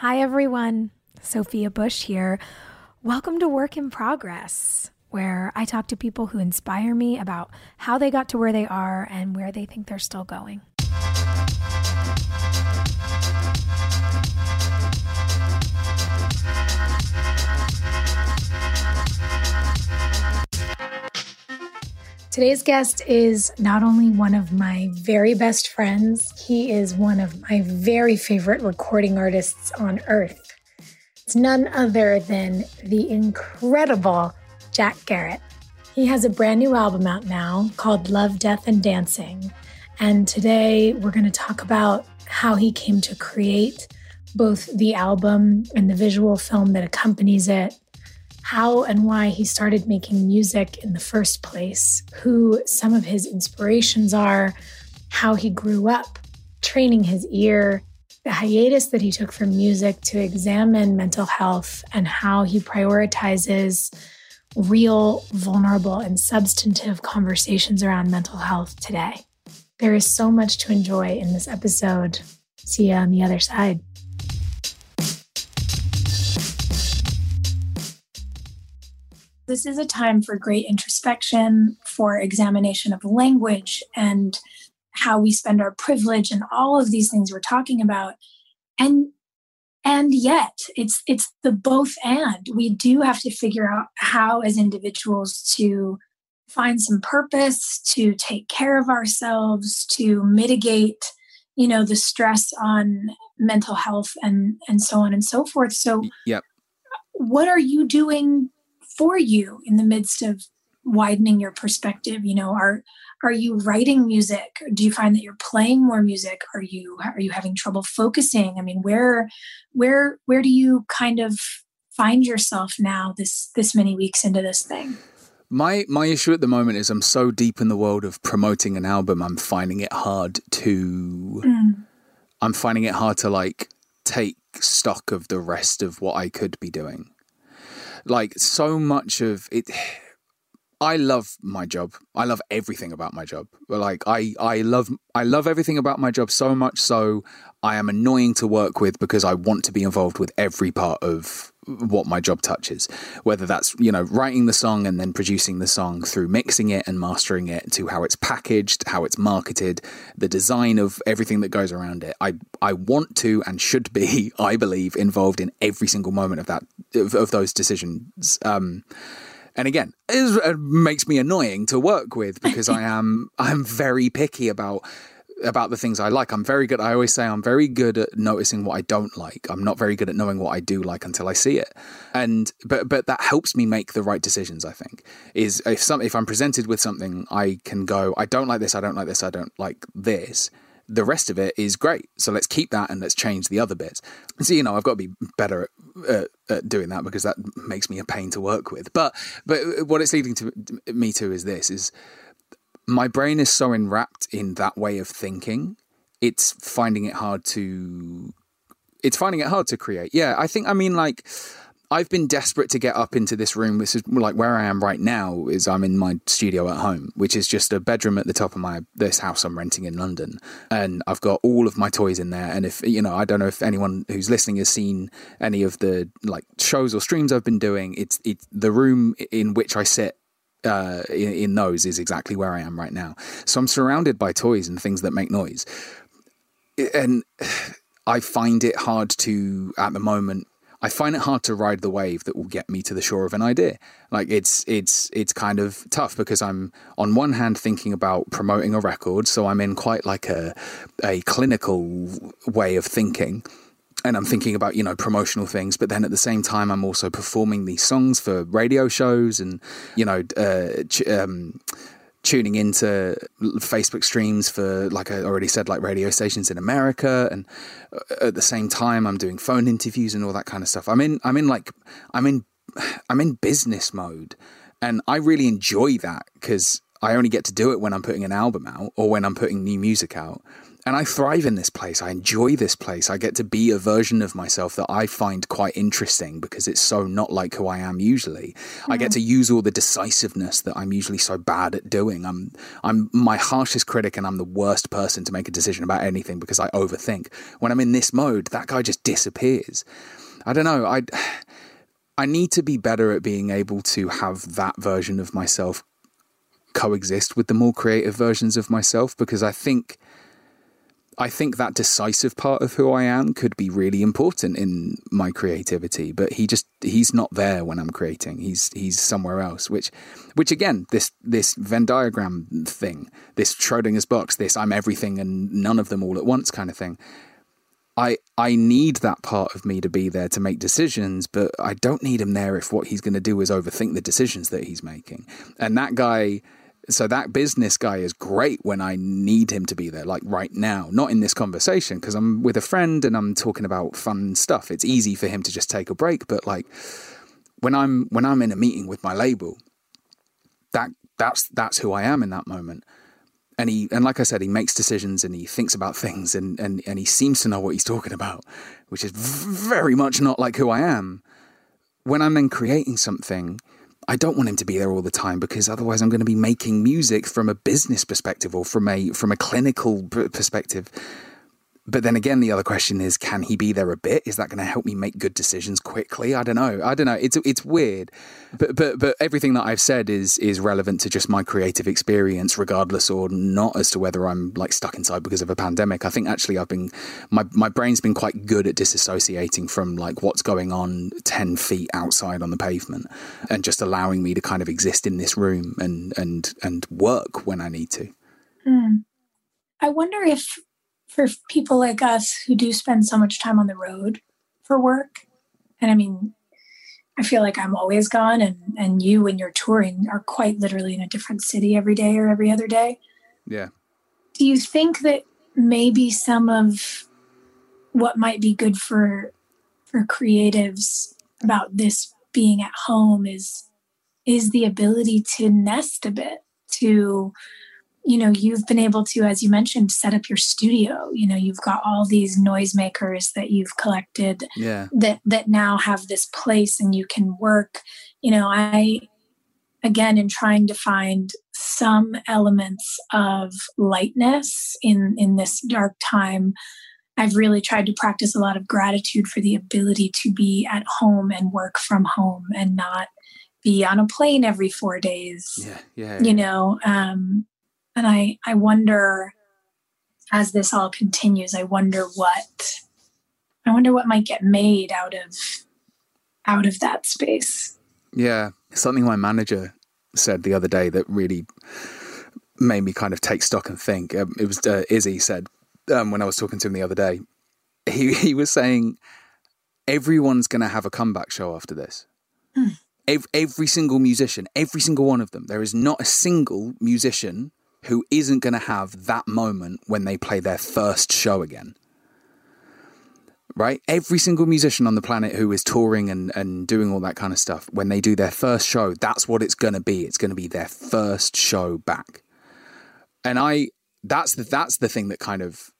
Hi, everyone. Sophia Bush here. Welcome to Work in Progress, where I talk to people who inspire me about how they got to where they are and where they think they're still going. Today's guest is not only one of my very best friends, he is one of my very favorite recording artists on earth. It's none other than the incredible Jack Garratt. He has a brand new album out now called Love, Death, and Dancing. And today we're going to talk about how he came to create both the album and the visual film that accompanies it, how and why he started making music in the first place, who some of his inspirations are, how he grew up, training his ear, the hiatus that he took from music to examine mental health, and how he prioritizes real, vulnerable, and substantive conversations around mental health today. There is so much to enjoy in this episode. See you on the other side. This is a time for great introspection, for examination of language and how we spend our privilege and all of these things we're talking about. And and yet it's it's the both and. We do have to figure out how as individuals to find some purpose to take care of ourselves to mitigate you know the stress on mental health and and so on and so forth. So yep. what are you doing for you in the midst of widening your perspective you know are are you writing music do you find that you're playing more music are you are you having trouble focusing i mean where where where do you kind of find yourself now this this many weeks into this thing my my issue at the moment is I'm so deep in the world of promoting an album I'm finding it hard to mm. I'm finding it hard to like take stock of the rest of what I could be doing. Like so much of it I love my job. I love everything about my job. Like I, I love I love everything about my job so much so I am annoying to work with because I want to be involved with every part of what my job touches. Whether that's, you know, writing the song and then producing the song through mixing it and mastering it to how it's packaged, how it's marketed, the design of everything that goes around it. I I want to and should be, I believe, involved in every single moment of that of, of those decisions. Um and again, it uh, makes me annoying to work with because I am I'm very picky about about the things I like. I'm very good. I always say I'm very good at noticing what I don't like. I'm not very good at knowing what I do like until I see it. And but but that helps me make the right decisions. I think is if some if I'm presented with something, I can go. I don't like this. I don't like this. I don't like this the rest of it is great. So let's keep that and let's change the other bits. So you know, I've got to be better at, uh, at, doing that because that makes me a pain to work with. But but what it's leading to me to is this: is my brain is so enwrapped in that way of thinking, it's finding it hard to it's finding it hard to create. Yeah, I think I mean like I've been desperate to get up into this room. This is like where I am right now. Is I'm in my studio at home, which is just a bedroom at the top of my this house I'm renting in London, and I've got all of my toys in there. And if you know, I don't know if anyone who's listening has seen any of the like shows or streams I've been doing. It's it's the room in which I sit uh, in, in, those is exactly where I am right now. So I'm surrounded by toys and things that make noise, and I find it hard to at the moment I find it hard to ride the wave that will get me to the shore of an idea. Like it's it's it's kind of tough because I'm on one hand thinking about promoting a record, so I'm in quite like a a clinical way of thinking. And I'm thinking about, you know, promotional things, but then at the same time, I'm also performing these songs for radio shows and, you know, uh, um, tuning into Facebook streams for, like I already said, like radio stations in America, and uh, at the same time, I'm doing phone interviews and all that kind of stuff. I'm in, I'm in like, I'm in, I'm in business mode, and I really enjoy that because I only get to do it when I'm putting an album out or when I'm putting new music out and I thrive in this place. I enjoy this place. I get to be a version of myself that I find quite interesting because it's so not like who I am usually. Mm-hmm. I get to use all the decisiveness that I'm usually so bad at doing. I'm I'm my harshest critic and I'm the worst person to make a decision about anything because I overthink. When I'm in this mode, that guy just disappears. I don't know. I I need to be better at being able to have that version of myself coexist with the more creative versions of myself because I think I think that decisive part of who I am could be really important in my creativity, but he just he's not there when I'm creating. He's he's somewhere else, which which again, this this Venn diagram thing, this Schrodinger's box, this I'm everything and none of them all at once kind of thing. I I need that part of me to be there to make decisions, but I don't need him there if what he's going to do is overthink the decisions that he's making. And that guy so that business guy is great when I need him to be there, like right now, not in this conversation, because I'm with a friend and I'm talking about fun stuff. It's easy for him to just take a break, but like when I'm when I'm in a meeting with my label, that that's that's who I am in that moment. And he and like I said, he makes decisions and he thinks about things and and, and he seems to know what he's talking about, which is very much not like who I am. When I'm then creating something, I don't want him to be there all the time because otherwise I'm going to be making music from a business perspective or from a from a clinical perspective but then again, the other question is, can he be there a bit? Is that going to help me make good decisions quickly? I don't know. I don't know. It's it's weird, but but but everything that I've said is is relevant to just my creative experience, regardless or not as to whether I'm like stuck inside because of a pandemic. I think actually I've been my my brain's been quite good at disassociating from like what's going on ten feet outside on the pavement, and just allowing me to kind of exist in this room and and and work when I need to. Hmm. I wonder if for people like us who do spend so much time on the road for work. And I mean, I feel like I'm always gone, and and you when you're touring are quite literally in a different city every day or every other day. Yeah. Do you think that maybe some of what might be good for for creatives about this being at home is is the ability to nest a bit to you know you've been able to as you mentioned set up your studio you know you've got all these noisemakers that you've collected yeah. that that now have this place and you can work you know i again in trying to find some elements of lightness in in this dark time i've really tried to practice a lot of gratitude for the ability to be at home and work from home and not be on a plane every four days yeah yeah, yeah. you know um and I, I wonder as this all continues, I wonder what I wonder what might get made out of out of that space. Yeah. Something my manager said the other day that really made me kind of take stock and think. Um, it was uh, Izzy said um, when I was talking to him the other day. He he was saying everyone's going to have a comeback show after this. Mm. Every, every single musician, every single one of them. There is not a single musician who isn't going to have that moment when they play their first show again. Right? Every single musician on the planet who is touring and, and doing all that kind of stuff, when they do their first show, that's what it's going to be. It's going to be their first show back. And I, that's the, that's the thing that kind of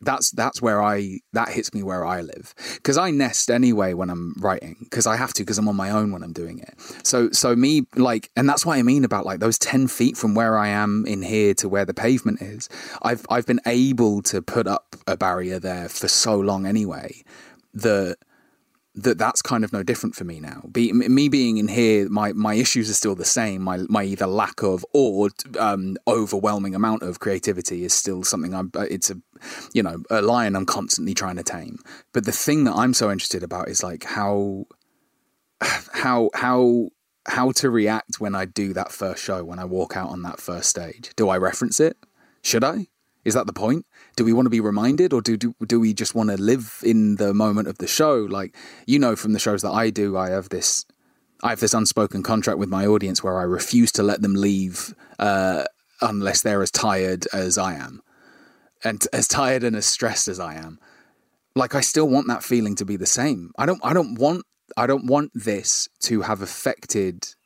that's that's where I that hits me where I live because I nest anyway when I'm writing because I have to because I'm on my own when I'm doing it. So so me like and that's what I mean about like those ten feet from where I am in here to where the pavement is. I've I've been able to put up a barrier there for so long anyway that that that's kind of no different for me now. Be, me being in here, my my issues are still the same. My my either lack of or um, overwhelming amount of creativity is still something I'm. Uh, it's a you know a lion I'm constantly trying to tame. But the thing that I'm so interested about is like how how how how to react when I do that first show when I walk out on that first stage. Do I reference it? Should I? Is that the point? Do we want to be reminded, or do do, do we just want to live in the moment of the show? Like you know, from the shows that I do, I have this, I have this unspoken contract with my audience where I refuse to let them leave uh, unless they're as tired as I am, and as tired and as stressed as I am. Like I still want that feeling to be the same. I don't. I don't want. I don't want this to have affected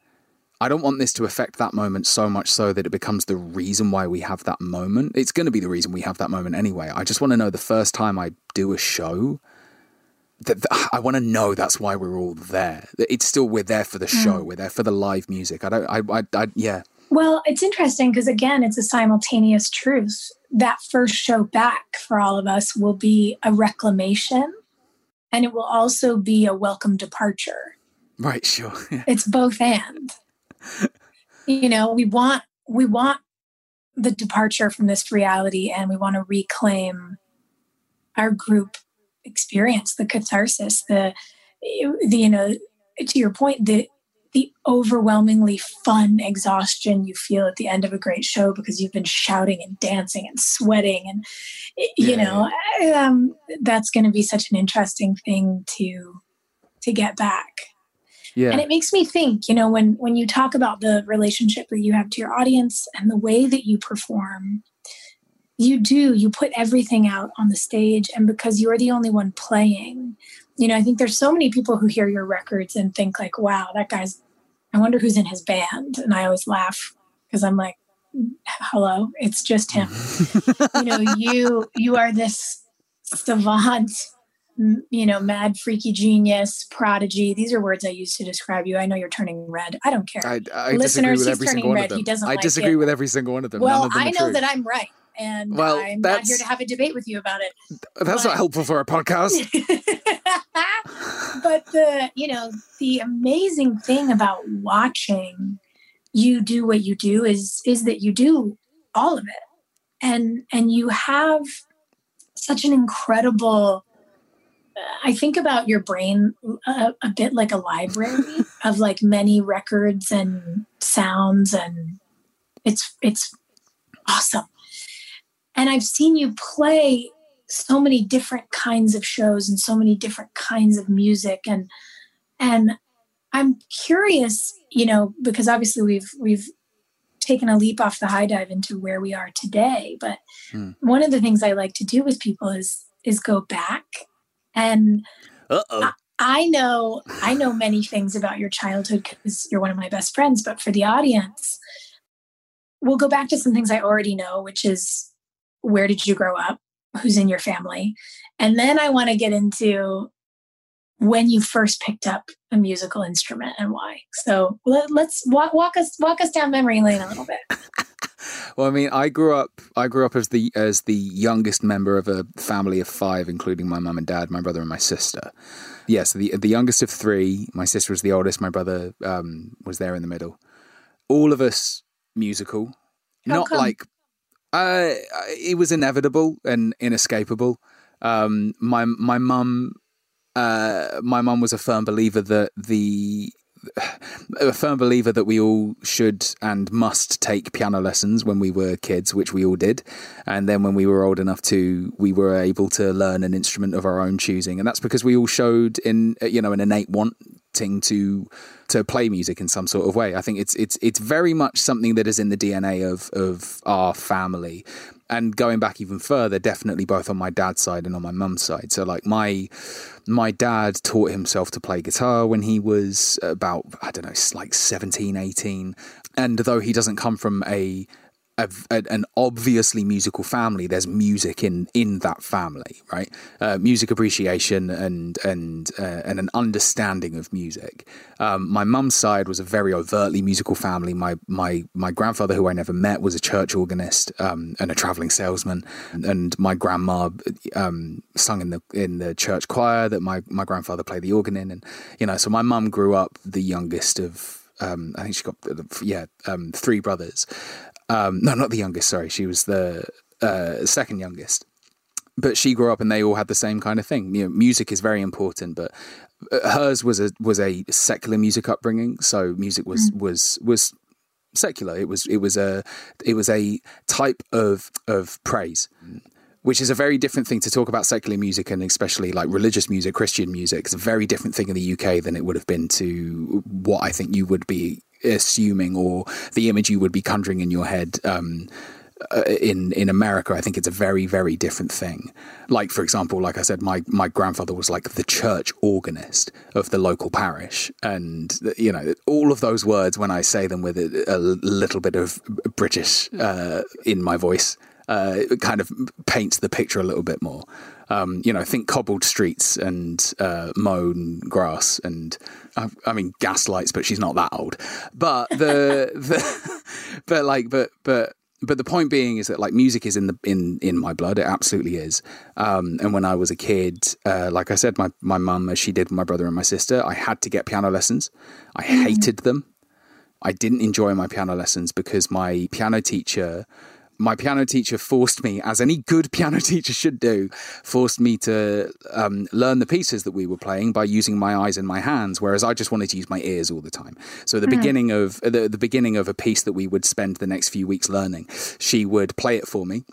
I don't want this to affect that moment so much so that it becomes the reason why we have that moment. It's going to be the reason we have that moment anyway. I just want to know the first time I do a show that, that I want to know that's why we're all there. It's still we're there for the hmm. show. Mm. We're there for the live music. I don't. I. I. I yeah. Well, it's interesting because again, it's a simultaneous truth. That first show back for all of us will be a reclamation, and it will also be a welcome departure. Right. Sure. Yeah. It's both and you know, we want we want the departure from this reality and we want to reclaim our group experience, the catharsis, the the you know, to your point, the the overwhelmingly fun exhaustion you feel at the end of a great show because you've been shouting and dancing and sweating and you yeah. know um, that's going to be such an interesting thing to to get back yeah. And it makes me think, you know, when when you talk about the relationship that you have to your audience and the way that you perform, you do, you put everything out on the stage and because you're the only one playing. You know, I think there's so many people who hear your records and think like, "Wow, that guy's I wonder who's in his band." And I always laugh because I'm like, "Hello, it's just him." you know, you you are this savant you know, mad, freaky genius, prodigy. These are words I use to describe you. I know you're turning red. I don't care. I, I Listeners, he's turning red. He doesn't. I like disagree it. with every single one of them. Well, of them I know true. that I'm right, and well, I'm not here to have a debate with you about it. That's but, not helpful for a podcast. but the you know the amazing thing about watching you do what you do is is that you do all of it, and and you have such an incredible I think about your brain a, a, bit like a library of like many records and sounds and it's it's awesome. And I've seen you play so many different kinds of shows and so many different kinds of music and and I'm curious, you know, because obviously we've we've taken a leap off the high dive into where we are today, but hmm. one of the things I like to do with people is is go back and I, I know I know many things about your childhood because you're one of my best friends, but for the audience, we'll go back to some things I already know, which is where did you grow up? Who's in your family? And then I want to get into when you first picked up a musical instrument and why. So let, us walk, walk us walk us down memory lane a little bit. well, I mean, I grew up. I grew up as the as the youngest member of a family of five, including my mum and dad, my brother and my sister. Yes, yeah, so the the youngest of three. My sister was the oldest. My brother um, was there in the middle. All of us musical, How not come? like uh, it was inevitable and inescapable. Um, my my mum uh, my mum was a firm believer that the a firm believer that we all should and must take piano lessons when we were kids, which we all did. And then when we were old enough to, we were able to learn an instrument of our own choosing. And that's because we all showed in, you know, an innate wanting to to play music in some sort of way. I think it's it's it's very much something that is in the DNA of of our family and going back even further, definitely both on my dad's side and on my mum's side. So like my my dad taught himself to play guitar when he was about I don't know, like 17, 18. And though he doesn't come from a a, a, an obviously musical family, there's music in in that family, right? Uh, music appreciation and and uh, and an understanding of music. Um, my mum's side was a very overtly musical family. My my my grandfather, who I never met, was a church organist um, and a traveling salesman, and my grandma um, sung in the in the church choir that my my grandfather played the organ in, and you know, so my mum grew up the youngest of um, I think she got yeah um, three brothers, um, no, not the youngest. Sorry, she was the uh, second youngest. But she grew up, and they all had the same kind of thing. You know, music is very important, but uh, hers was a was a secular music upbringing. So music was mm. was was secular. It was it was a it was a type of of praise which is a very different thing to talk about secular music and especially like religious music, Christian music. It's a very different thing in the UK than it would have been to what I think you would be assuming or the image you would be conjuring in your head um, uh, in in America, I think it's a very very different thing. Like for example, like I said, my my grandfather was like the church organist of the local parish, and you know all of those words when I say them with a, a little bit of British uh, in my voice, uh, kind of paints the picture a little bit more. Um, you know, think cobbled streets and uh, mown grass and I, I, mean gas lights, but she's not that old. But the, the but like but but but the point being is that like music is in the in in my blood. It absolutely is. Um, and when I was a kid, uh, like I said, my my mum, as she did my brother and my sister, I had to get piano lessons. I mm. hated them. I didn't enjoy my piano lessons because my piano teacher my piano teacher forced me, as any good piano teacher should do, forced me to um, learn the pieces that we were playing by using my eyes and my hands, whereas I just wanted to use my ears all the time. So the mm. beginning of the, the beginning of a piece that we would spend the next few weeks learning, she would play it for me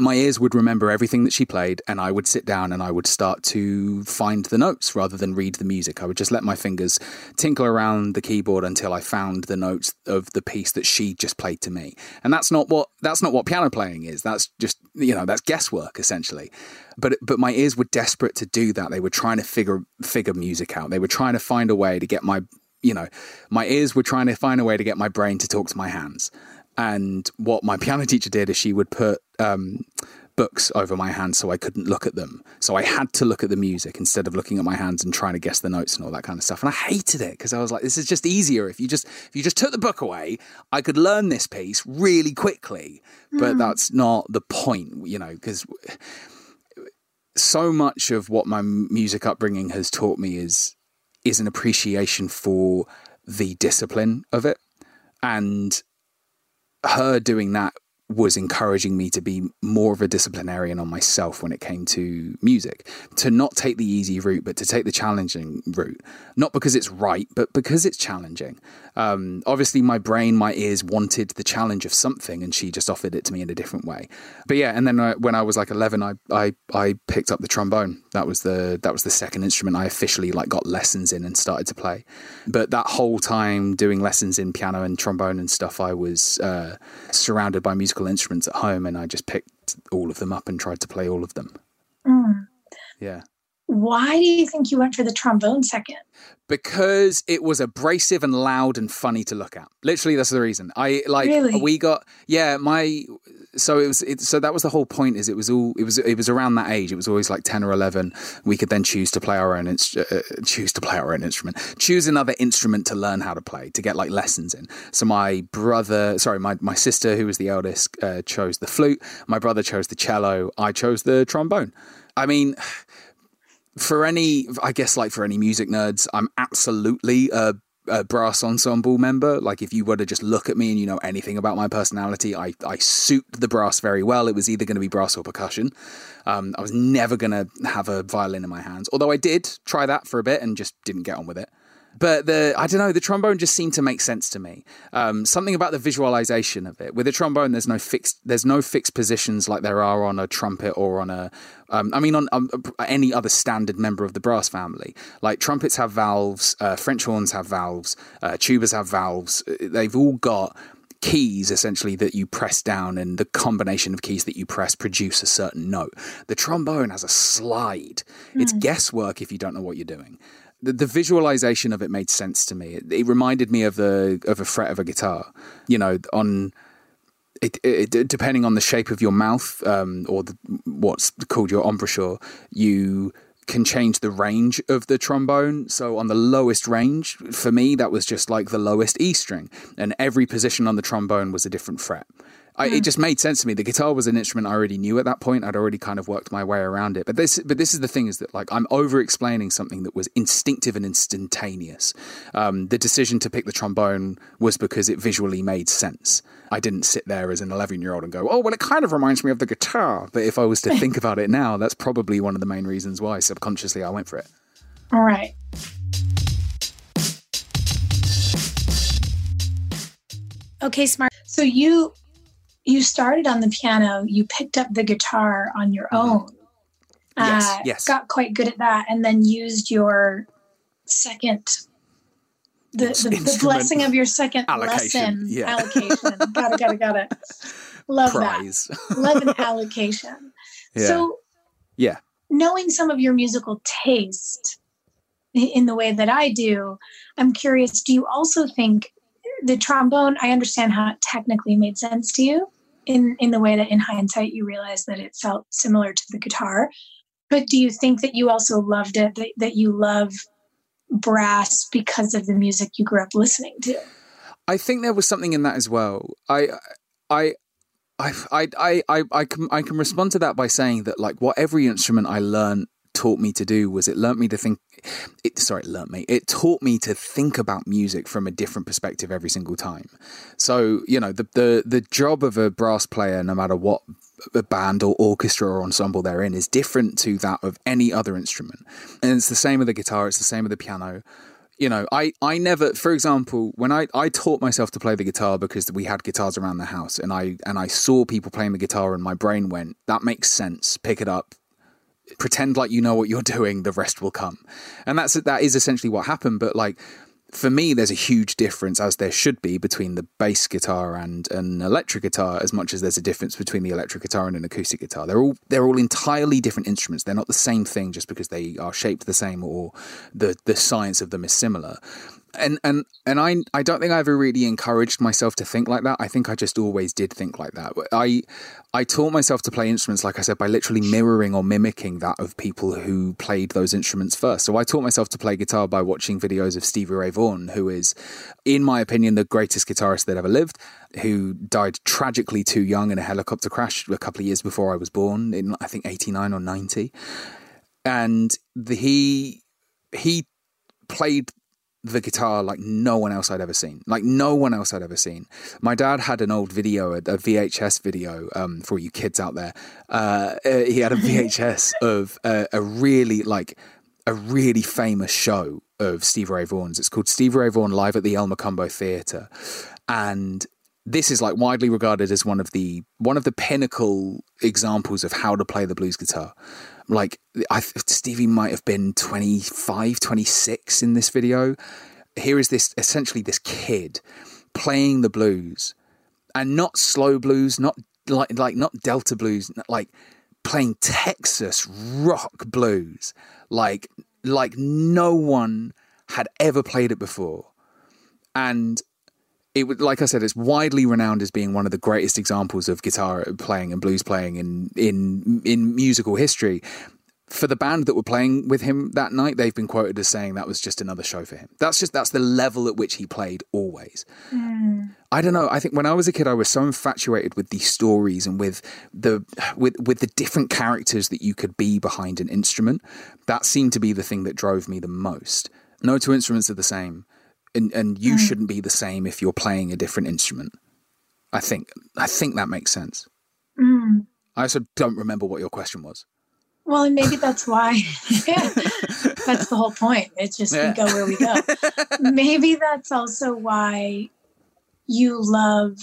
my ears would remember everything that she played, and I would sit down and I would start to find the notes rather than read the music. I would just let my fingers tinkle around the keyboard until I found the notes of the piece that she just played to me. And that's not what that's not what piano playing is. That's just you know that's guesswork essentially. But but my ears were desperate to do that. They were trying to figure figure music out. They were trying to find a way to get my you know my ears were trying to find a way to get my brain to talk to my hands. And what my piano teacher did is she would put um, books over my hands so I couldn't look at them. So I had to look at the music instead of looking at my hands and trying to guess the notes and all that kind of stuff. And I hated it because I was like, this is just easier if you just if you just took the book away, I could learn this piece really quickly. But mm. that's not the point, you know, because so much of what my music upbringing has taught me is is an appreciation for the discipline of it and her doing that was encouraging me to be more of a disciplinarian on myself when it came to music. To not take the easy route, but to take the challenging route. Not because it's right, but because it's challenging. Um, obviously, my brain, my ears wanted the challenge of something, and she just offered it to me in a different way. But yeah, and then uh, when I was like eleven, I, I I picked up the trombone. That was the that was the second instrument I officially like got lessons in and started to play. But that whole time doing lessons in piano and trombone and stuff, I was uh, surrounded by music musical instruments at home and I just picked all of them up and tried to play all of them. Mm. Yeah. Why do you think you went for the trombone second? Because it was abrasive and loud and funny to look at. Literally, that's the reason. I like really? we got yeah my so it was it, so that was the whole point is it was all it was it was around that age. It was always like 10 or 11 we could then choose to play our own uh, choose to play our own instrument choose another instrument to learn how to play to get like lessons in. So my brother sorry my, my sister who was the eldest uh, chose the flute. My brother chose the cello. I chose the trombone. I mean for any, I guess, like for any music nerds, I'm absolutely a, a, brass ensemble member. Like, if you were to just look at me and you know anything about my personality, I, I suit the brass very well. It was either going to be brass or percussion. Um, I was never going to have a violin in my hands, although I did try that for a bit and just didn't get on with it but the I don't know the trombone just seemed to make sense to me. Um, something about the visualization of it. With a trombone, there's no fixed there's no fixed positions like there are on a trumpet or on a um, I mean on um, any other standard member of the brass family. Like trumpets have valves, uh, French horns have valves, uh, tubas have valves. They've all got keys essentially that you press down and the combination of keys that you press produce a certain note. The trombone has a slide. Mm. It's hmm. guesswork if you don't know what you're doing the, the visualization of it made sense to me. It, it, reminded me of the of a fret of a guitar. You know, on it, it, depending on the shape of your mouth um, or the, what's called your embouchure, you can change the range of the trombone. So on the lowest range, for me, that was just like the lowest E string, and every position on the trombone was a different fret. I, it hmm. just made sense to me. The guitar was an instrument I already knew at that point. I'd already kind of worked my way around it. But this, but this is the thing: is that like I'm over explaining something that was instinctive and instantaneous. Um, the decision to pick the trombone was because it visually made sense. I didn't sit there as an 11 year old and go, "Oh, well, it kind of reminds me of the guitar." But if I was to think about it now, that's probably one of the main reasons why subconsciously I went for it. All right. Okay, smart. So you you started on the piano, you picked up the guitar on your mm-hmm. own. Yes, uh, yes. Got quite good at that, and then used your second, the, the, the blessing of your second allocation. lesson yeah. allocation. got it, got it, got it. Love Prize. that. Love an allocation. Yeah. So, yeah, knowing some of your musical taste in the way that I do, I'm curious. Do you also think the trombone? I understand how it technically made sense to you, in in the way that in hindsight you realize that it felt similar to the guitar. But do you think that you also loved it that, that you love brass because of the music you grew up listening to? I think there was something in that as well. I i I, I, I, I, can I can respond to that by saying that like what every instrument I learned taught me to do was it learnt me to think it sorry it learnt me. It taught me to think about music from a different perspective every single time. So you know the the the job of a brass player no matter what a band or orchestra or ensemble they're in is different to that of any other instrument. And it's the same with the guitar it's the same with the piano. You know, I, I never, for example, when I, I taught myself to play the guitar because we had guitars around the house and I, and I saw people playing the guitar and my brain went, that makes sense. Pick it up, pretend like you know what you're doing the rest will come. And that's that is essentially what happened but like for me there's a huge difference as there should be between the bass guitar and an electric guitar as much as there's a difference between the electric guitar and an acoustic guitar. They're all they're all entirely different instruments. They're not the same thing just because they are shaped the same or the the science of them is similar and and and I I don't think I ever really encouraged myself to think like that. I think I just always did think like that. I I taught myself to play instruments, like I said, by literally mirroring or mimicking that of people who played those instruments first. So I taught myself to play guitar by watching videos of Stevie Ray Vaughan, who is, in my opinion, the greatest guitarist that ever lived, who died tragically too young in a helicopter crash a couple of years before I was born, in I think eighty nine or ninety, and the, he he played the guitar like no one else I'd ever seen. Like no one else I'd ever seen. My dad had an old video, a, VHS video um, for you kids out there. Uh, uh he had a VHS of a, a really like a really famous show of Steve Ray Vaughan's. It's called Steve Ray Vaughan Live at the El Mocambo Theatre, and this is like widely regarded as one of the one of the pinnacle examples of how to play the blues guitar. Like I, Stevie might have been 25, 26 in this video. Here is this essentially this kid playing the blues and not slow blues, not like like not Delta blues, like playing Texas rock blues, like like no one had ever played it before, and it would, like I said, it's widely renowned as being one of the greatest examples of guitar playing and blues playing in in in musical history. For the band that were playing with him that night, they've been quoted as saying that was just another show for him. That's just that's the level at which he played always. Mm. I don't know. I think when I was a kid, I was so infatuated with these stories and with the with with the different characters that you could be behind an instrument. That seemed to be the thing that drove me the most. No two instruments are the same and and you mm. shouldn't be the same if you're playing a different instrument. I think I think that makes sense. Mm. I also don't remember what your question was. Well, and maybe that's why. that's the whole point. It's just yeah. we go where we go. maybe that's also why you love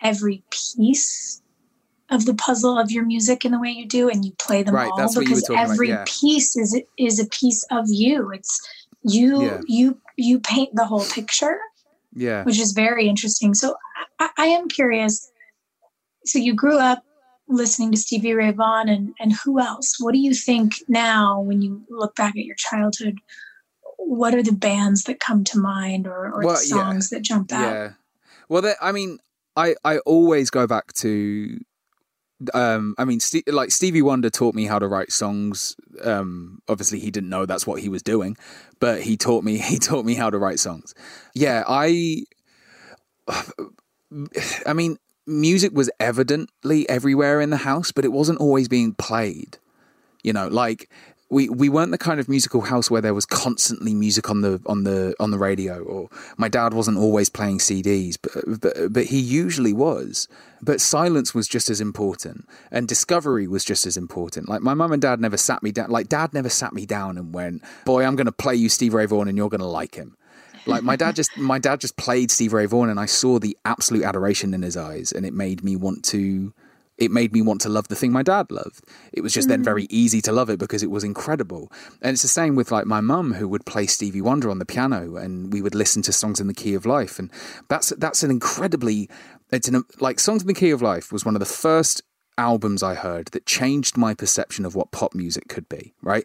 every piece of the puzzle of your music in the way you do, and you play them right, all because every about, yeah. piece is is a piece of you. It's you yeah. you you paint the whole picture yeah. which is very interesting. So I, I, am curious so you grew up listening to stevie ray vaughan and and who else? What do you think now when you look back at your childhood what are the bands that come to mind or, or well, the songs yeah. that jump out? Yeah. Well that, i mean I I always go back to um i mean St- like stevie wonder taught me how to write songs. Um obviously he didn't know that's what he was doing but he taught me he taught me how to write songs. Yeah i i mean music was evidently everywhere in the house but it wasn't always being played. You know like we we weren't the kind of musical house where there was constantly music on the on the on the radio or my dad wasn't always playing CDs but but, but he usually was. But silence was just as important and discovery was just as important. Like my mum and dad never sat me down like dad never sat me down and went boy I'm going to play you Steve Ray Vaughan and you're going to like him. Like my dad just my dad just played Steve Ray Vaughan and I saw the absolute adoration in his eyes and it made me want to it made me want to love the thing my dad loved. It was just mm. then very easy to love it because it was incredible. And it's the same with like my mum who would play Stevie Wonder on the piano and we would listen to songs in the key of life. And that's that's an incredibly it's an like Songs in the Key of Life was one of the first albums I heard that changed my perception of what pop music could be, right?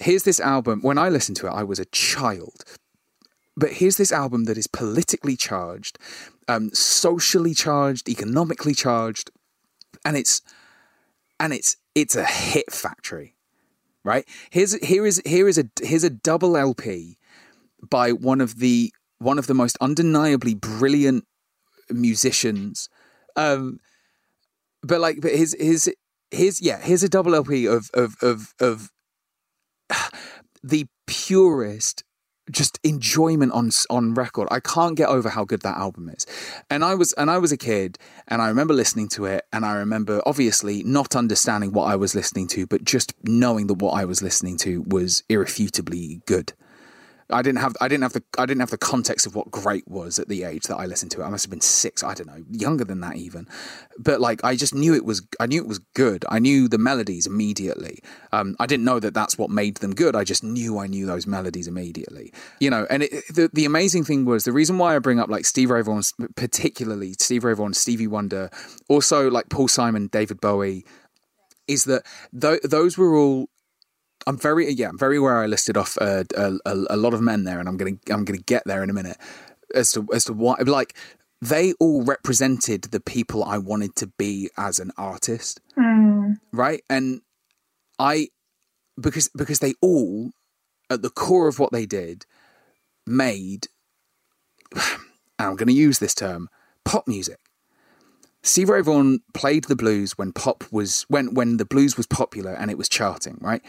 Here's this album. When I listened to it, I was a child. But here's this album that is politically charged, um, socially charged, economically charged, and it's and it's it's a hit factory, right? Here's here is here is a here's a double LP by one of the one of the most undeniably brilliant musicians. Um, but like, but his his his yeah, here's a double LP of of of of the purest just enjoyment on on record. I can't get over how good that album is. And I was and I was a kid and I remember listening to it and I remember obviously not understanding what I was listening to but just knowing that what I was listening to was irrefutably good. I didn't have I didn't have the I didn't have the context of what great was at the age that I listened to it. I must have been six, I don't know, younger than that even. But like I just knew it was I knew it was good. I knew the melodies immediately. Um, I didn't know that that's what made them good. I just knew I knew those melodies immediately. You know, and it, the the amazing thing was the reason why I bring up like Steve Ray particularly Steve Ray Stevie Wonder, also like Paul Simon, David Bowie, is that th- those were all I'm very yeah, I'm very aware. I listed off a, a, a lot of men there, and I'm gonna I'm gonna get there in a minute as to as to why like they all represented the people I wanted to be as an artist, mm. right? And I because because they all at the core of what they did made. I'm going to use this term pop music. Steve Ray Vaughan played the blues when pop was when when the blues was popular and it was charting, right?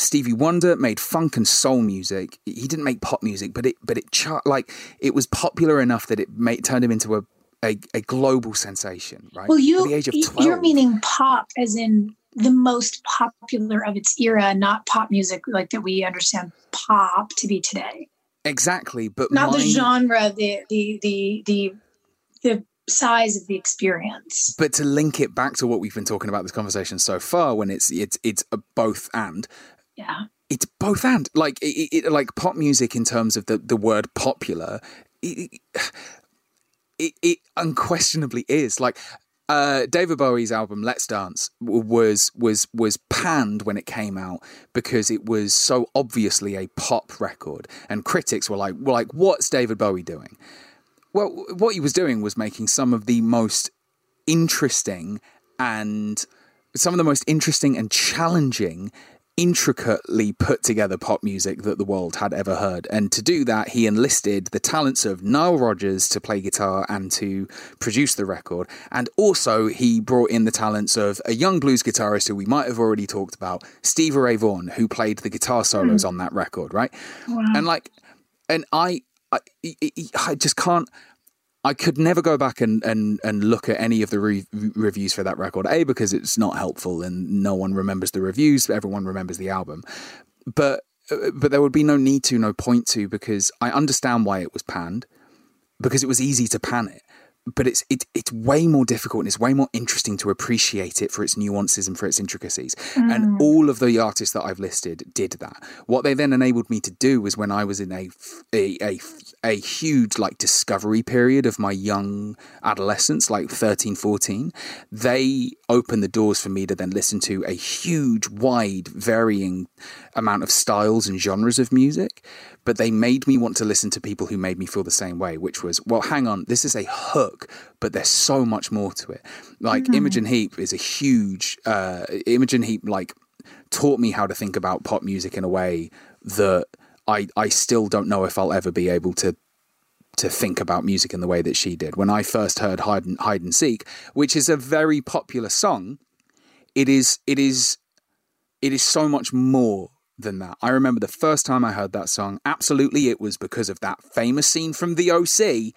Stevie Wonder made funk and soul music. He didn't make pop music, but it but it chart like it was popular enough that it made turned him into a a, a global sensation. Right? Well, you you're meaning pop as in the most popular of its era, not pop music like that we understand pop to be today. Exactly, but not my, the genre, the the the the the size of the experience. But to link it back to what we've been talking about this conversation so far, when it's it's it's a both and yeah. It's both and like it, it, like pop music in terms of the, the word popular. It, it, it unquestionably is like uh, David Bowie's album "Let's Dance" was was was panned when it came out because it was so obviously a pop record, and critics were like, "Well, like what's David Bowie doing?" Well, what he was doing was making some of the most interesting and some of the most interesting and challenging intricately put together pop music that the world had ever heard. And to do that, he enlisted the talents of Nile Rodgers to play guitar and to produce the record. And also, he brought in the talents of a young blues guitarist who we might have already talked about, Steve Ray Vaughan, who played the guitar solos mm. on that record, right? Wow. And like, and I, I, I just can't. I could never go back and, and, and look at any of the re- reviews for that record. A because it's not helpful and no one remembers the reviews. Everyone remembers the album, but uh, but there would be no need to, no point to, because I understand why it was panned, because it was easy to pan it but it's it, it's way more difficult and it's way more interesting to appreciate it for its nuances and for its intricacies. Mm. And all of the artists that I've listed did that. What they then enabled me to do was when I was in a a, a, a huge like discovery period of my young adolescence, like 13, 14, they opened the doors for me to then listen to a huge, wide, varying amount of styles and genres of music but they made me want to listen to people who made me feel the same way, which was, well, hang on, this is a hook but there's so much more to it. Like mm-hmm. Imogen Heap is a huge uh, Imogen Heap like taught me how to think about pop music in a way that I I still don't know if I'll ever be able to to think about music in the way that she did. When I first heard Hide and, Hide and Seek, which is a very popular song, it is it is it is so much more than that. I remember the first time I heard that song, absolutely it was because of that famous scene from the OC.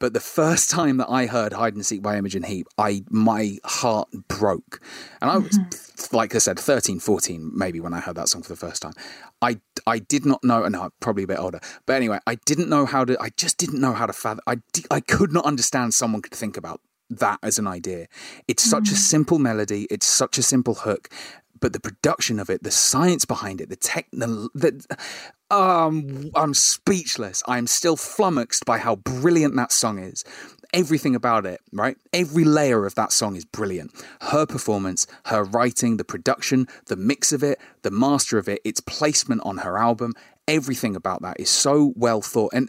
But the first time that I heard Hide and Seek by Imogen Heap, I my heart broke. And I was mm-hmm. like I said 13, 14 maybe when I heard that song for the first time. I I did not know and no, probably a bit older. But anyway, I didn't know how to I just didn't know how to fathom I I could not understand someone could think about that as an idea. It's such mm. a simple melody, it's such a simple hook, but the production of it, the science behind it, the techno, the, um, I'm speechless. I'm still flummoxed by how brilliant that song is. Everything about it, right? Every layer of that song is brilliant. Her performance, her writing, the production, the mix of it, the master of it, its placement on her album, everything about that is so well thought. And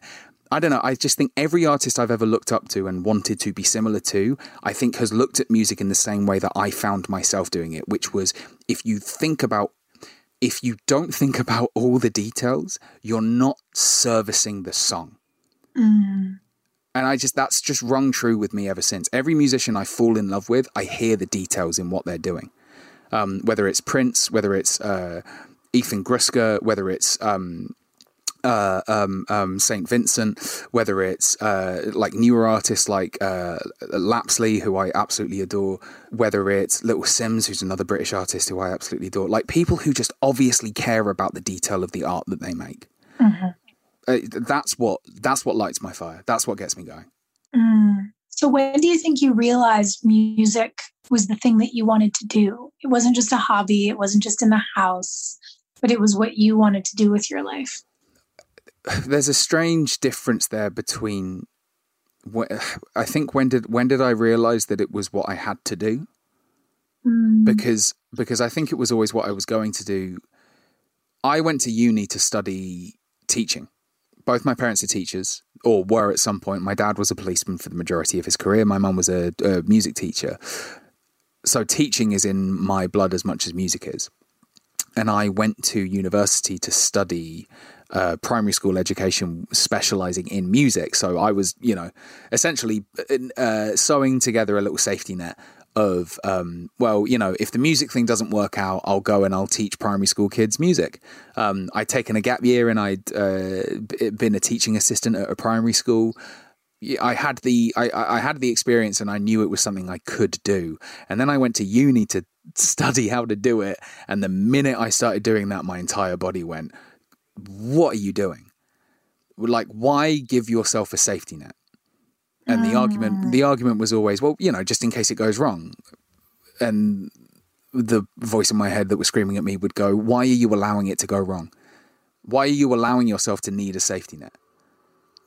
I don't know. I just think every artist I've ever looked up to and wanted to be similar to, I think has looked at music in the same way that I found myself doing it, which was if you think about, if you don't think about all the details, you're not servicing the song. Mm. And I just, that's just rung true with me ever since. Every musician I fall in love with, I hear the details in what they're doing. Um, whether it's Prince, whether it's uh, Ethan Gruska, whether it's um, uh, um, um, Saint Vincent, whether it's uh, like newer artists like uh, Lapsley, who I absolutely adore, whether it's Little Simz, who's another British artist who I absolutely adore, like people who just obviously care about the detail of the art that they make. Mm-hmm. Uh, that's what that's what lights my fire. That's what gets me going. Mm. So when do you think you realized music was the thing that you wanted to do? It wasn't just a hobby. It wasn't just in the house, but it was what you wanted to do with your life there's a strange difference there between I think when did when did I realize that it was what I had to do? Mm. Because because I think it was always what I was going to do. I went to uni to study teaching. Both my parents are teachers, or were at some point. My dad was a policeman for the majority of his career. My mum was a, a music teacher. So teaching is in my blood as much as music is. And I went to university to study uh, primary school education specializing in music. So I was, you know, essentially uh, sewing together a little safety net of, um, well, you know, if the music thing doesn't work out, I'll go and I'll teach primary school kids music. Um, I'd taken a gap year and I'd uh, been a teaching assistant at a primary school. I had the I, I had the experience and I knew it was something I could do. And then I went to uni to study how to do it. And the minute I started doing that, my entire body went, what are you doing? Like, why give yourself a safety net? And the argument, the ah. argument was always, well, you know, just in case it goes wrong. And the voice in my head that was screaming at me would go, why are you allowing it to go wrong? Why are you allowing yourself to need a safety net?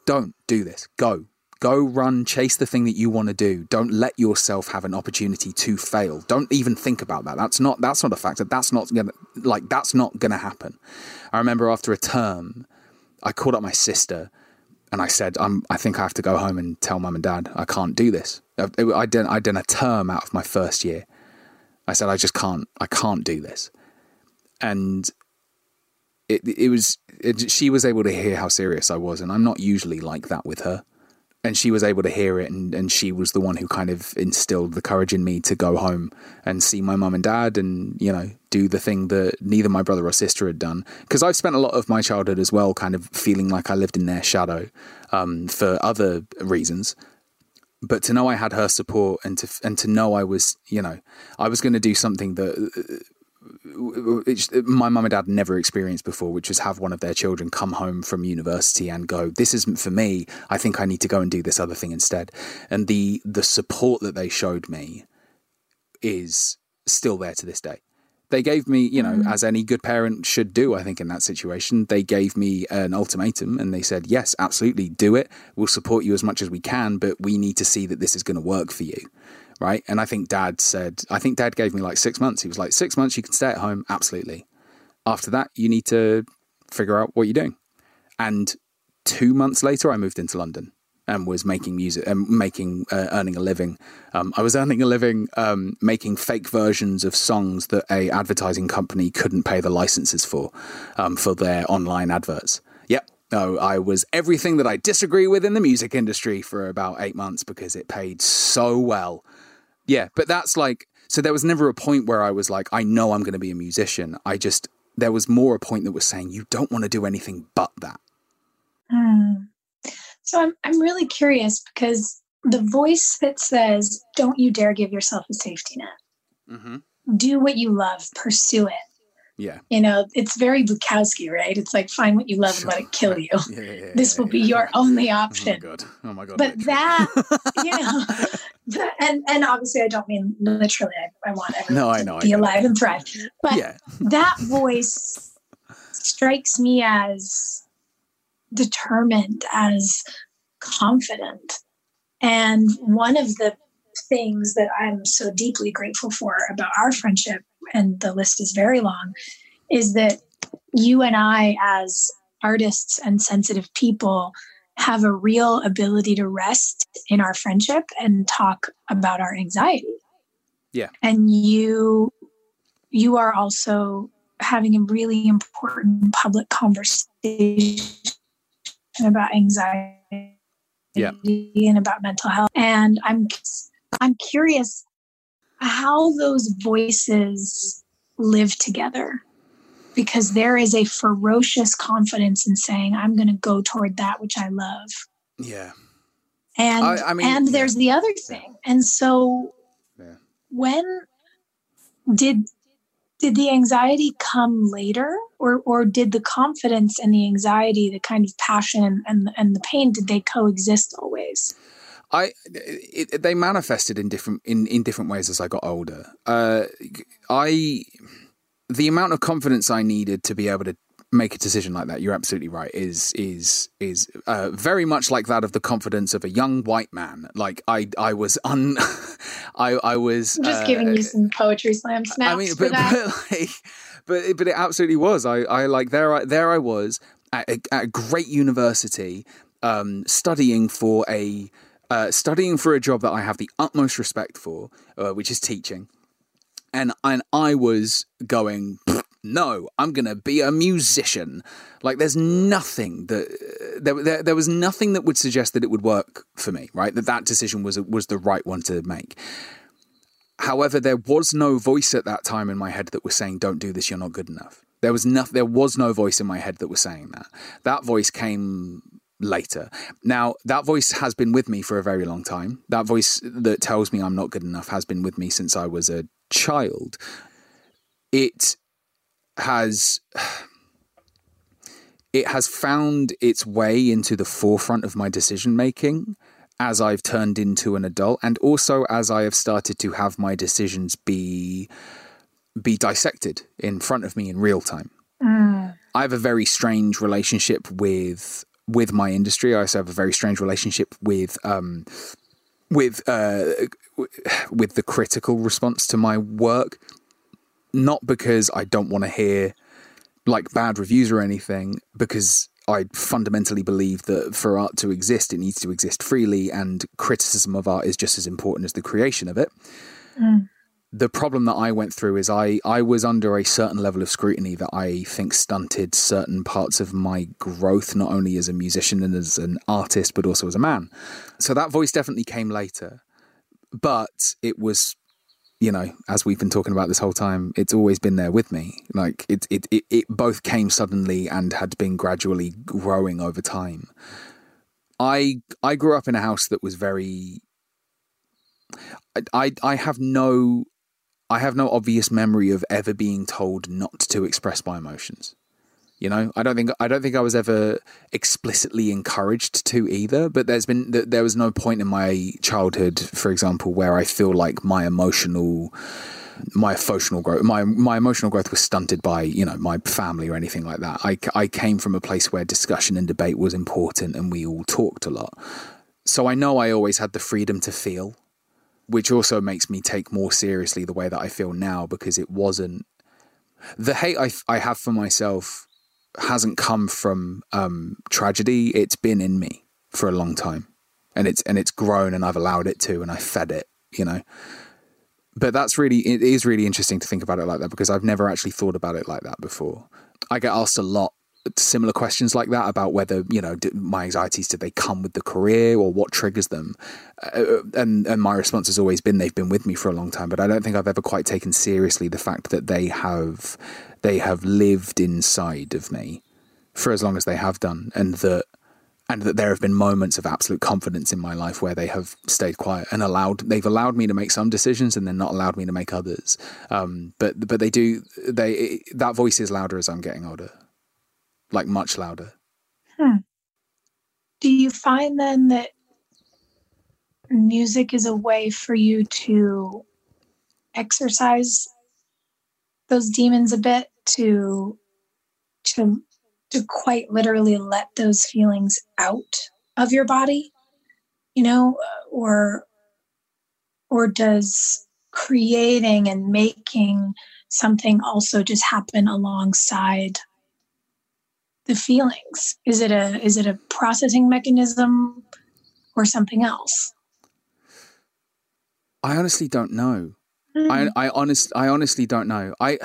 Don't do this. Go. Go run, chase the thing that you want to do. Don't let yourself have an opportunity to fail. Don't even think about that. That's not that's not a factor. That's not gonna like that's not gonna happen. I remember after a term, I called up my sister and I said, I'm, I think I have to go home and tell mum and dad I can't do this. Uh, I, I'd, done, I'd done a term out of my first year. I said, I just can't, I can't do this. And it, it was, it, she was able to hear how serious I was. And I'm not usually like that with her and she was able to hear it and, and she was the one who kind of instilled the courage in me to go home and see my mum and dad and you know do the thing that neither my brother or sister had done. Because i've spent a lot of my childhood as well kind of feeling like i lived in their shadow um, for other reasons. But to know i had her support and to and to know i was you know i was going to do something that my mum and dad never experienced before, which was have one of their children come home from university and go, "This isn't for me. I think I need to go and do this other thing instead." And the the support that they showed me is still there to this day. They gave me, you know, mm. as any good parent should do, I think, in that situation, they gave me an ultimatum and they said, Yes, absolutely, do it. We'll support you as much as we can, but we need to see that this is going to work for you right? And I think dad said, I think dad gave me like six months. He was like, six months, you can stay at home. Absolutely. After that, you need to figure out what you're doing. And two months later, I moved into London. and was making music and um, making uh, earning a living. Um, I was earning a living um, making fake versions of songs that a advertising company couldn't pay the licenses for um, for their online adverts. Yep. No, I was everything that I disagree with in the music industry for about eight months because it paid so well. Yeah, but that's like so. There was never a point where I was like, I know I'm going to be a musician. I just there was more a point that was saying you don't want to do anything but that. Mm. So I'm I'm really curious because the voice that says, "Don't you dare give yourself a safety net. Mm-hmm. Do what you love. Pursue it." Yeah. You know, it's very Bukowski, right? It's like find what you love sure. and let it kill you. yeah, yeah, yeah, this will be your only option. Oh my god. Oh my god. But literally. that, you know, and and obviously I don't mean literally. I, I want everyone no, I know, to be alive and thrive. But that voice strikes me as determined, as confident. And one of the things that I'm so deeply grateful for about our friendship, and the list is very long, is that you and I, as artists and sensitive people, have a real ability to rest in our friendship and talk about our anxiety. Yeah. And you you are also having a really important public conversation about anxiety yeah. and about mental health. And I'm I'm curious how those voices live together because there is a ferocious confidence in saying I'm going to go toward that which I love. Yeah. And I, I mean, and there's the other thing. And so yeah. when did did the anxiety come later or or did the confidence and the anxiety the kind of passion and and the pain did they coexist always I it, they manifested in different in in different ways as I got older. Uh, I the amount of confidence I needed to be able to make a decision like that you're absolutely right is is is uh, very much like that of the confidence of a young white man. Like i i was un i i was I'm just uh, giving you some poetry slam snaps i mean but, but like but but it absolutely was. I i like there i there i was at a, at a great university um studying for a uh, studying for a job that I have the utmost respect for, uh, which is teaching, and and I was going no, I'm going to be a musician. Like, there's nothing that there, there, there, was nothing that would suggest that it would work for me, right? That that decision was was the right one to make. However, there was no voice at that time in my head that was saying, "Don't do this. You're not good enough." There was no, there was no voice in my head that was saying that. That voice came later. Now, that voice has been with me for a very long time. That voice that tells me I'm not good enough has been with me since I was a child. It has it has found its way into the forefront of my decision making as I've turned into an adult and also as I have started to have my decisions be be dissected in front of me in real time. Mm. I have a very strange relationship with with my industry. I also have a very strange relationship with um, with uh, with the critical response to my work not because I don't want to hear like bad reviews or anything, because I fundamentally believe that for art to exist, it needs to exist freely, and criticism of art is just as important as the creation of it. Mm. The problem that I went through is I, I was under a certain level of scrutiny that I think stunted certain parts of my growth, not only as a musician and as an artist, but also as a man. So that voice definitely came later. But it was you know, as we've been talking about this whole time, it's always been there with me. Like it, it, it, it both came suddenly and had been gradually growing over time. I, I grew up in a house that was very. I, I, I have no, I have no obvious memory of ever being told not to express my emotions. You know, I don't think I don't think I was ever explicitly encouraged to either. But there's been there was no point in my childhood, for example, where I feel like my emotional my emotional growth my my emotional growth was stunted by you know my family or anything like that. I I came from a place where discussion and debate was important, and we all talked a lot. So I know I always had the freedom to feel, which also makes me take more seriously the way that I feel now because it wasn't the hate I I have for myself hasn't come from um, tragedy. It's been in me for a long time. and it's and it's grown and I've allowed it to and I fed it, you know. But that's really it is really interesting to think about it like that because I've never actually thought about it like that before. I get asked a lot similar questions like that about whether you know my anxieties did they come with the career or what triggers them? Uh, and and my response has always been they've been with me for a long time but i don't think i've ever quite taken seriously the fact that they have they have lived inside of me for as long as they have done and that and that there have been moments of absolute confidence in my life where they have stayed quiet and allowed they've allowed me to make some decisions and then not allowed me to make others. Um, but but they do they that voice is louder as i'm getting older like much louder hmm. do you find then that music is a way for you to exercise those demons a bit to to to quite literally let those feelings out of your body you know or or does creating and making something also just happen alongside the feelings is it a is it a processing mechanism or something else i honestly don't know mm. i i honest i honestly don't know i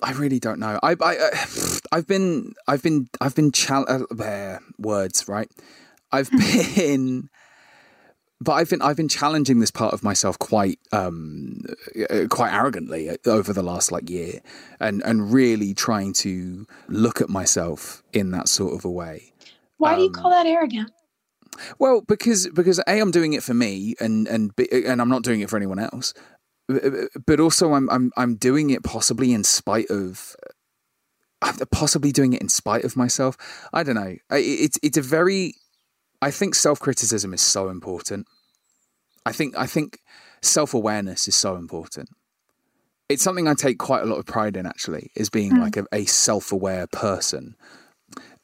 I really don't know. I, I, uh, I've been, I've been, I've been chal- uh, words right. I've been, but I've been, I've been challenging this part of myself quite, um, uh, quite arrogantly over the last like year, and and really trying to look at myself in that sort of a way. Why um, do you um, call that arrogant? Well, because because a I'm doing it for me, and and and I'm not doing it for anyone else but also I'm I'm I'm doing it possibly in spite of I'm possibly doing it in spite of myself. I don't know. It's it's a very I think self criticism is so important. I think I think self awareness is so important. It's something I take quite a lot of pride in actually, is being mm. like a, a self aware person.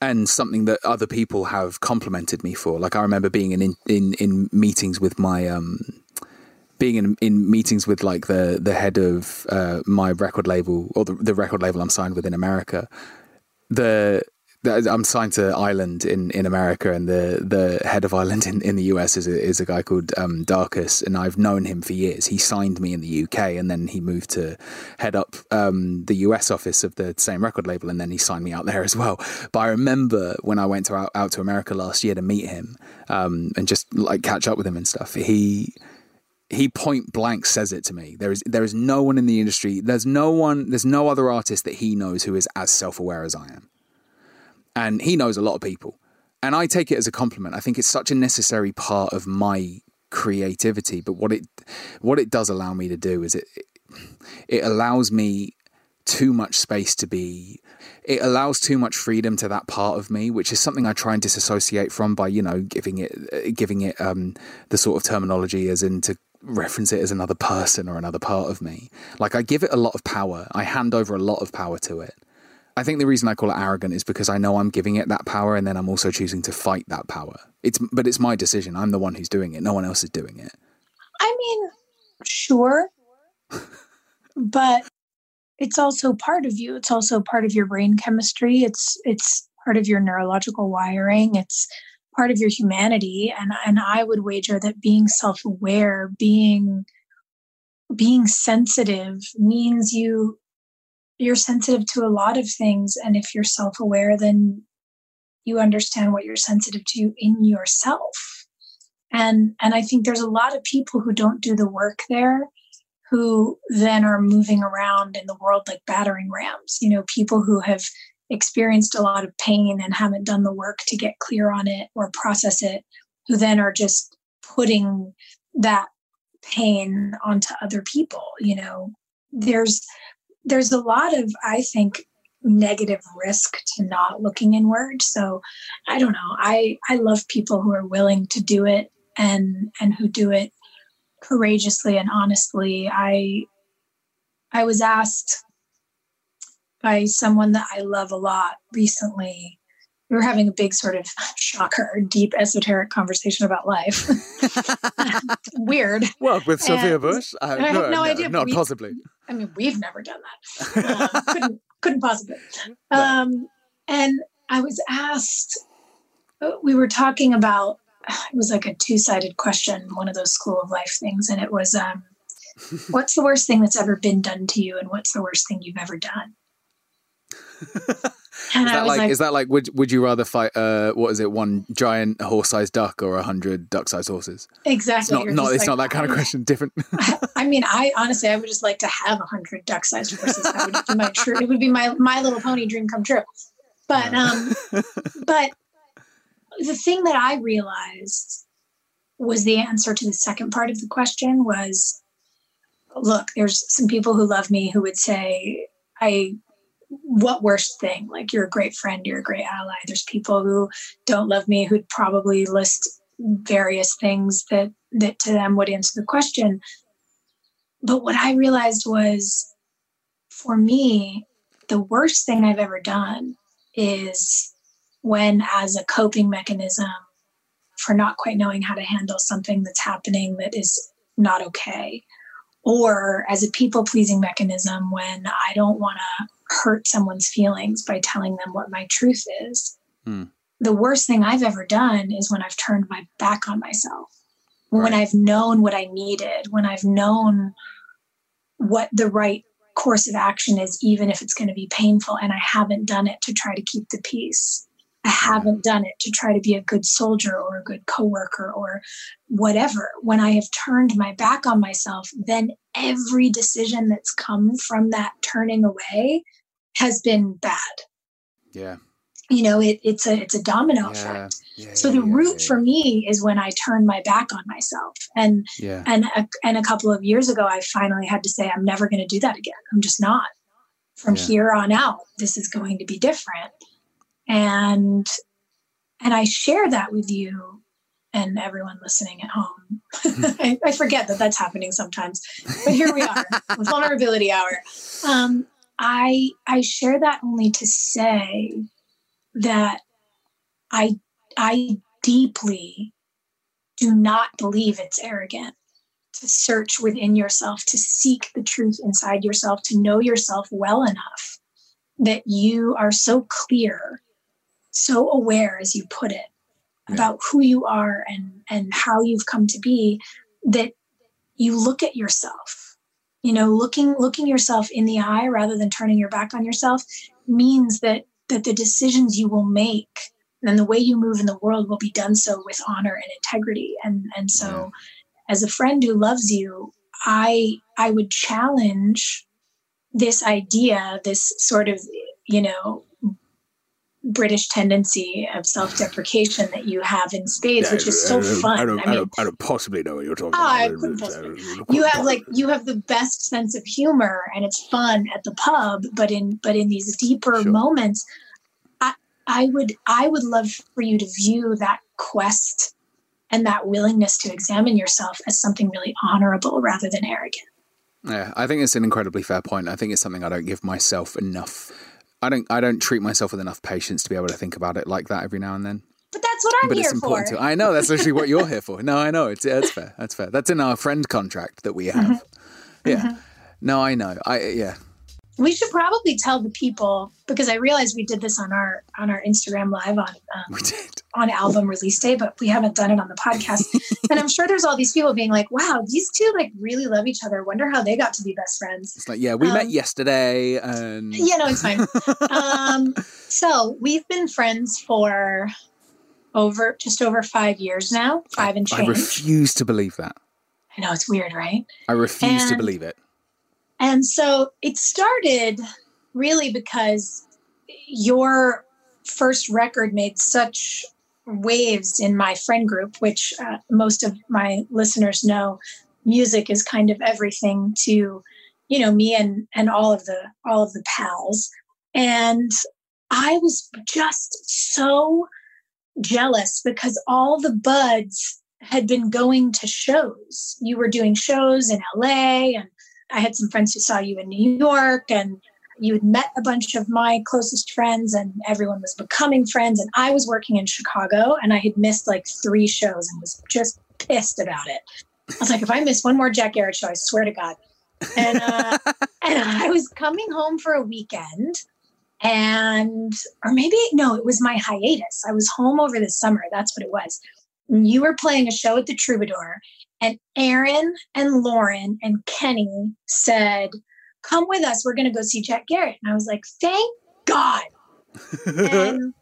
And something that other people have complimented me for. Like I remember being in in, in meetings with my um being in, in meetings with like the the head of uh, my record label or the, the record label I'm signed with in America, the I'm signed to Island in, in America, and the, the head of Island in, in the US is a, is a guy called um, Darcus, and I've known him for years. He signed me in the UK, and then he moved to head up um, the US office of the same record label, and then he signed me out there as well. But I remember when I went to, out, out to America last year to meet him um, and just like catch up with him and stuff. He he point blank says it to me. There is there is no one in the industry. There's no one. There's no other artist that he knows who is as self aware as I am, and he knows a lot of people. And I take it as a compliment. I think it's such a necessary part of my creativity. But what it what it does allow me to do is it it allows me too much space to be it allows too much freedom to that part of me which is something i try and disassociate from by you know giving it giving it um, the sort of terminology as in to reference it as another person or another part of me. Like I give it a lot of power. I hand over a lot of power to it. I think the reason I call it arrogant is because I know I'm giving it that power and then I'm also choosing to fight that power. It's but it's my decision. I'm the one who's doing it. No one else is doing it. I mean, sure. but it's also part of you. It's also part of your brain chemistry. It's it's part of your neurological wiring. It's part of your humanity and and i would wager that being self-aware being being sensitive means you you're sensitive to a lot of things and if you're self-aware then you understand what you're sensitive to in yourself and and i think there's a lot of people who don't do the work there who then are moving around in the world like battering rams you know people who have experienced a lot of pain and haven't done the work to get clear on it or process it, who then are just putting that pain onto other people. You know, there's there's a lot of, I think, negative risk to not looking inward. So I don't know. I I love people who are willing to do it and and who do it courageously and honestly. I I was asked by someone that I love a lot recently. We were having a big sort of shocker, deep esoteric conversation about life. Weird. Well, with Sophia Bush? Uh, I have no, no, idea. Not we, possibly. I mean, we've never done that. Uh, couldn't, couldn't possibly. Um, and I was asked we were talking about it was like a two-sided question, one of those school of life things, and it was um, what's the worst thing that's ever been done to you, and what's the worst thing you've ever done? And is that like, like, is that like would would you rather fight uh what is it one giant horse sized duck or a hundred duck sized horses? Exactly. It's not, not it's like, not that kind of question. Different. I mean, I honestly I would just like to have a hundred duck sized horses. That would be my true. It would be my my little pony dream come true. But um, but the thing that I realized was the answer to the second part of the question was, look, there's some people who love me who would say I what worst thing? Like you're a great friend, you're a great ally. There's people who don't love me who'd probably list various things that that to them would answer the question. But what I realized was for me, the worst thing I've ever done is when as a coping mechanism for not quite knowing how to handle something that's happening that is not okay or as a people pleasing mechanism when I don't want to hurt someone's feelings by telling them what my truth is. Hmm. The worst thing I've ever done is when I've turned my back on myself, right. when I've known what I needed, when I've known what the right course of action is, even if it's going to be painful, and I haven't done it to try to keep the peace. I haven't done it to try to be a good soldier or a good coworker or whatever. When I have turned my back on myself, then every decision that's come from that turning away has been bad. Yeah. You know, it, it's a it's a domino yeah. effect. Yeah, so the yeah, root for me is when I turn my back on myself. And and a, and a couple of years ago, I finally had to say, I'm never going to do that again. I'm just not. From here on out, this is going to be different and and i share that with you and everyone listening at home. I, I, forget that that's happening sometimes but here we are vulnerability hour. Um, i i share that only to say that i i deeply do not believe it's arrogant to search within yourself to seek the truth inside yourself to know yourself well enough that you are so clear so aware, as you put it, yeah. about who you are and and how you've come to be that you look at yourself you know looking looking yourself in the eye rather than turning your back on yourself means that that the decisions you will make and the way you move in the world will be done so with honor and integrity and and so yeah. as a friend who loves you i i would challenge this idea this sort of you know British tendency of self-deprecation that you have in spades, yeah, which is so fun. I don't, I, mean, I, don't, I don't, possibly know what you're talking oh, about. Uh, you have like you have the best sense of humor, and it's fun at the pub. But in but in these deeper sure. moments, I I would I would love for you to view that quest and that willingness to examine yourself as something really honorable rather than arrogant. Yeah, I think it's an incredibly fair point. I think it's something I don't give myself enough I don't I don't treat myself with enough patience to be able to think about it like that every now and then. But that's what I'm but here it's important for. To, I know that's literally what you're here for. No, I know it's that's fair. That's fair. That's in our friend contract that we have. Mm-hmm. Yeah. Mm-hmm. No, I know. I yeah we should probably tell the people because I realized we did this on our on our Instagram live on um, on album release day, but we haven't done it on the podcast. and I'm sure there's all these people being like, "Wow, these two like really love each other. Wonder how they got to be best friends." It's like, yeah, we um, met yesterday, and yeah, no, it's fine. um, so we've been friends for over just over five years now, five and change. I refuse to believe that. I know it's weird, right? I refuse and, to believe it. And so it started really because your first record made such waves in my friend group, which uh, most of my listeners know music is kind of everything to you know me and and all of the all of the pals. And i was just so jealous because all the buds had been going to shows. You were doing shows in la and I had some friends who saw you in New York and you had met a bunch of my closest friends and everyone was becoming friends. And I was working in Chicago and I had missed like three shows and was just pissed about it. I was like, if I miss one more Jack Garratt show, I swear to God. And uh, and I was coming home for a weekend and or maybe no, it was my hiatus. I was home over the summer. That's what it was. And you were playing a show at the Troubadour, and Aaron and Lauren and Kenny said, "Come with us. We're going to go see Jack Garratt." And I was like, "Thank God!" and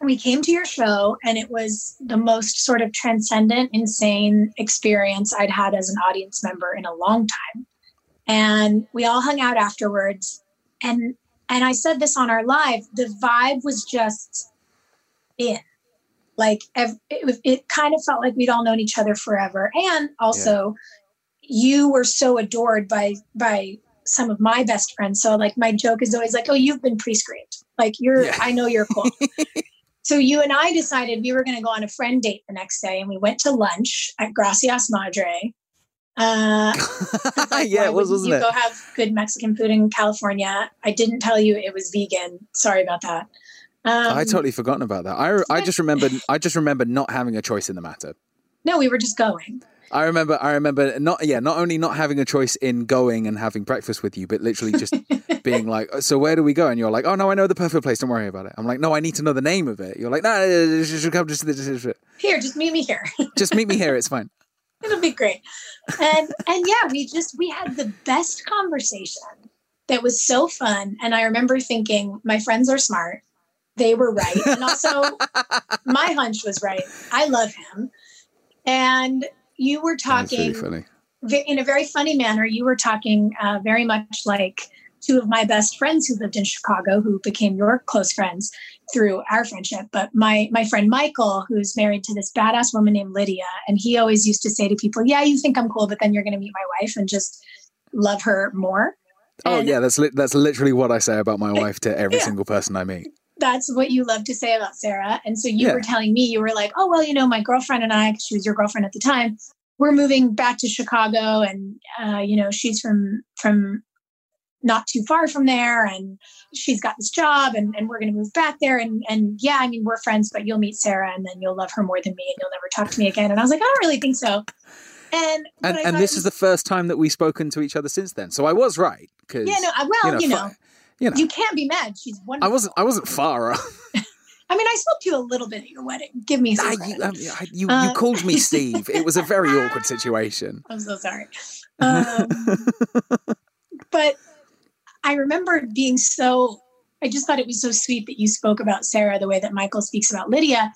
we came to your show, and it was the most sort of transcendent, insane experience I'd had as an audience member in a long time. And we all hung out afterwards, and and I said this on our live, the vibe was just in. Like it, it kind of felt like we'd all known each other forever. And also yeah. you were so adored by by some of my best friends. So like my joke is always like, oh, you've been pre-screened. Like you're yeah. I know you're cool. so you and I decided we were going to go on a friend date the next day and we went to lunch at Gracias Madre uh, like, yeah, it was, wasn't you it? Go have good Mexican food in California. I didn't tell you it was vegan. Sorry about that. Um, I totally forgotten about that. I I just remember I just remember not having a choice in the matter. No, we were just going. I remember I remember not yeah, not only not having a choice in going and having breakfast with you, but literally just being like, so where do we go? And you're like, oh no, I know the perfect place. Don't worry about it. I'm like, no, I need to know the name of it. You're like, no, you should come just here. Just meet me here. just meet me here. It's fine it'll be great and and yeah we just we had the best conversation that was so fun and i remember thinking my friends are smart they were right and also my hunch was right i love him and you were talking in a very funny manner you were talking uh, very much like two of my best friends who lived in chicago who became your close friends through our friendship. But my my friend Michael, who's married to this badass woman named Lydia, and he always used to say to people, "Yeah, you think I'm cool, but then you're going to meet my wife and just love her more." Oh and, yeah, that's li- that's literally what I say about my wife to every yeah. single person I meet. That's what you love to say about Sarah. And so you yeah. were telling me you were like, "Oh well, you know, my girlfriend and I, she was your girlfriend at the time, we're moving back to Chicago, and uh, you know, she's from from not too far from there and she's got this job and, and we're going to move back there. And and yeah i mean we're friends but you'll meet sarah and then you'll love her more than me and you'll never talk to me again. And i was like i don't really think so. And and, and this was, is the first time that we've spoken to each other since then. So i was right because yeah no well you know, you know, you know you can't be mad she's wonderful i wasn't i wasn't far I mean, I spoke to you a little bit at your wedding. Give me some. you, um, you, uh, you, called me Steve. it was a very awkward situation. I'm so sorry. Um, but I remember being so, I just thought it was so sweet that you spoke about Sarah the way that Michael speaks about Lydia.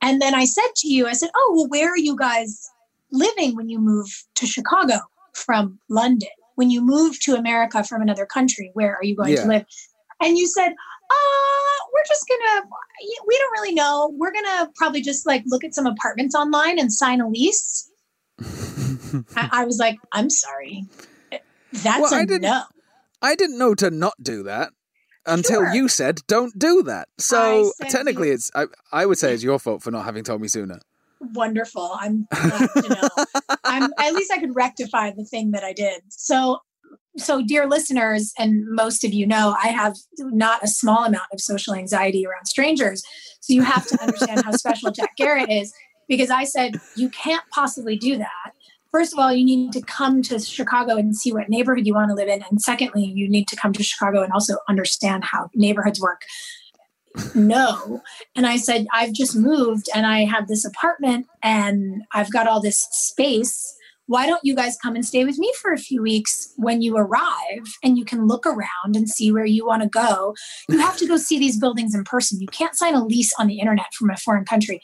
And then I said to you, I said, Oh, well, where are you guys living when you move to Chicago from London? When you move to America from another country, where are you going yeah. to live? And you said, uh, we're just gonna, we don't really know. We're gonna probably just like look at some apartments online and sign a lease. I, I, was like, I'm sorry. That's well, a no. I didn't know to not do that until sure. you said don't do that. So technically, you... it's I, I would say it's your fault for not having told me sooner. Wonderful. I'm glad to know. I'm at least I could rectify the thing that I did. So so dear listeners and most of you know i have not a small amount of social anxiety around strangers so you have to understand how special jack Garratt is because i said you can't possibly do that first of all, you need to come to Chicago and see what neighborhood you want to live in. And secondly, you need to come to Chicago and also understand how neighborhoods work. No. And I said, I've just moved and I have this apartment and I've got all this space. Why don't you guys come and stay with me for a few weeks when you arrive and you can look around and see where you want to go? You have to go see these buildings in person. You can't sign a lease on the internet from a foreign country.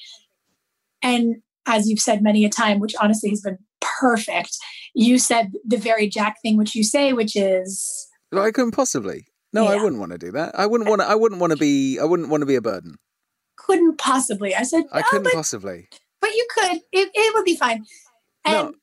And as you've said many a time, which honestly has been perfect. You said the very Jack thing, which you say, which is. I couldn't um, possibly. No, yeah. I wouldn't want to do that. I wouldn't want to. I wouldn't want to be. I wouldn't want to be a burden. Couldn't possibly. I said. I couldn't oh, but, possibly. But you could. It, it would be fine. And no.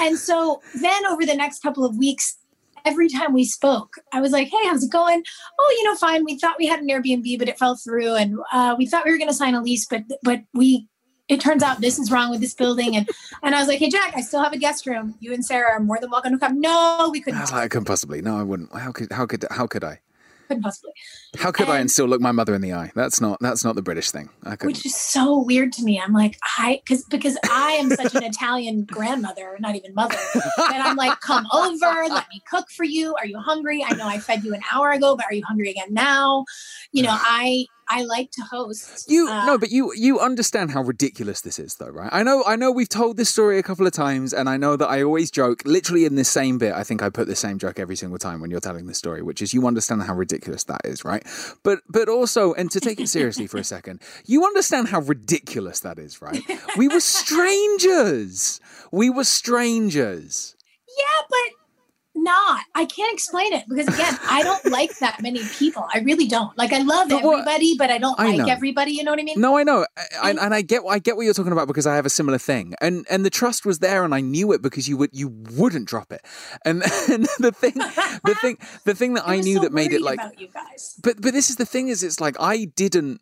and so then over the next couple of weeks, every time we spoke, I was like, "Hey, how's it going? Oh, you know, fine. We thought we had an Airbnb, but it fell through, and uh, we thought we were going to sign a lease, but but we it turns out this is wrong with this building. And and I was like, hey Jack, I still have a guest room. You and Sarah are more than welcome to come. No, we couldn't. I couldn't possibly. No, I wouldn't. How could how could how could I? Couldn't possibly. How could I And- and still look my mother in the eye? That's not that's not the British thing. I which is so weird to me. I'm like, I because because I am such an Italian grandmother, not even mother, that I'm like, come over, let me cook for you. Are you hungry? I know I fed you an hour ago, but are you hungry again now? You know, I I like to host. You uh, no, but you you understand how ridiculous this is, though, right? I know, I know. We've told this story a couple of times, and I know that I always joke. Literally in this same bit, I think I put the same joke every single time when you're telling this story, which is you understand how ridiculous that is, right? But but also, and to take it seriously for a second, you understand how ridiculous that is, right? We were strangers. We were strangers. yeah, but not. I can't explain it because again, I don't like that many people. I really don't. Like I love But what- everybody, but I don't I like know. everybody. You know what I mean? No, I know, I, and, and I get I get what you're talking about because I have a similar thing, and and the trust was there, and I knew it because you would you wouldn't drop it, and, and the thing the thing the thing that I, knew so that made it like, you guys. but but this is the thing is it's like I didn't.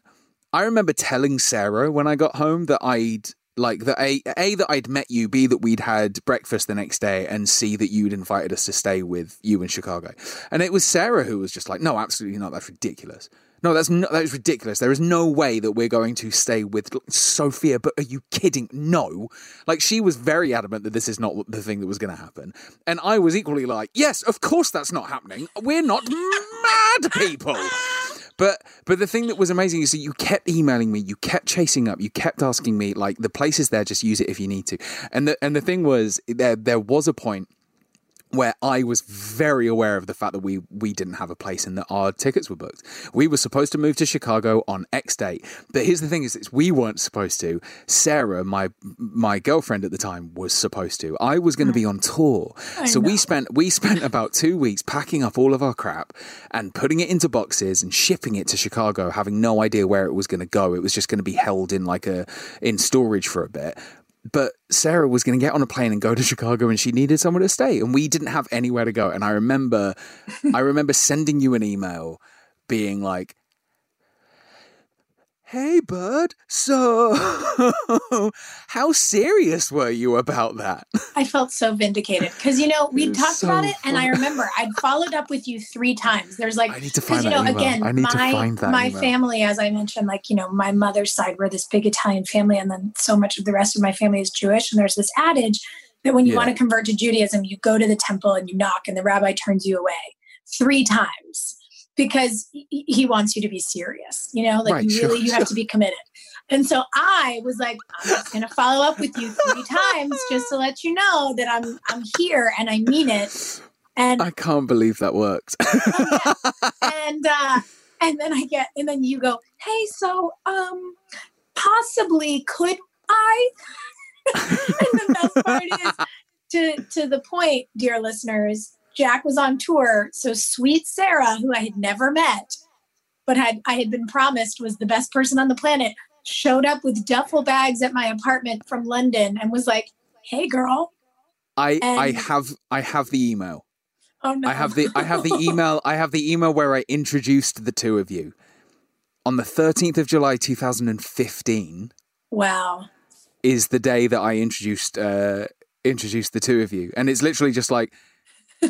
I remember telling Sarah when I got home that I'd like that a a that I'd met you, b that we'd had breakfast the next day, and c that you'd invited us to stay with you in Chicago, and it was Sarah who was just like, no, absolutely not, that's ridiculous. No, that's no, that is ridiculous. There is no way that we're going to stay with Sophia. But are you kidding? No. Like she was very adamant that this is not the thing that was going to happen, and I was equally like, yes, of course that's not happening. We're not mad people. But but the thing that was amazing is that you kept emailing me, you kept chasing up, you kept asking me like the place is there, just use it if you need to. And the and the thing was there there was a point where I was very aware of the fact that we we didn't have a place and that our tickets were booked. We were supposed to move to Chicago on X date, but here's the thing: is, we weren't supposed to. Sarah, my my girlfriend at the time, was supposed to. I was going to be on tour, so we spent we spent about two weeks packing up all of our crap and putting it into boxes and shipping it to Chicago, having no idea where it was going to go. It was just going to be held in like a in storage for a bit but Sarah was going to get on a plane and go to Chicago and she needed somewhere to stay and we didn't have anywhere to go. And I remember I remember sending you an email being like Hey bud, so how serious were you about that? I felt so vindicated because you know we talked so about it, and I remember I'd followed up with you three times. There's like I need to find you know email. again I need to my find that my email. family, as I mentioned, like you know my mother's side, we're this big Italian family, and then so much of the rest of my family is Jewish. And there's this adage that when you Yeah. want to convert to Judaism, you go to the temple and you knock, and the rabbi turns you away three times because he- wants you to be serious. You know, like Right, you sure, really you have to be committed. And so I was like, I'm just gonna follow up with you three times just to let you know that I'm I'm here and I mean it. And I can't believe that worked. and uh and then I get and then you go, hey, so um possibly could I? and the best part is to to the point, dear listeners, Jack was on tour. So sweet Sarah, who I had never met, but had I had been promised was the best person on the planet, showed up with duffel bags at my apartment from London and was like, Hey girl. I I have I have the email. Oh no. I have the I have the email I have the email where I introduced the two of you. On the 13th of July 2015 Wow. is the day that I introduced uh introduced the two of you. And it's literally just like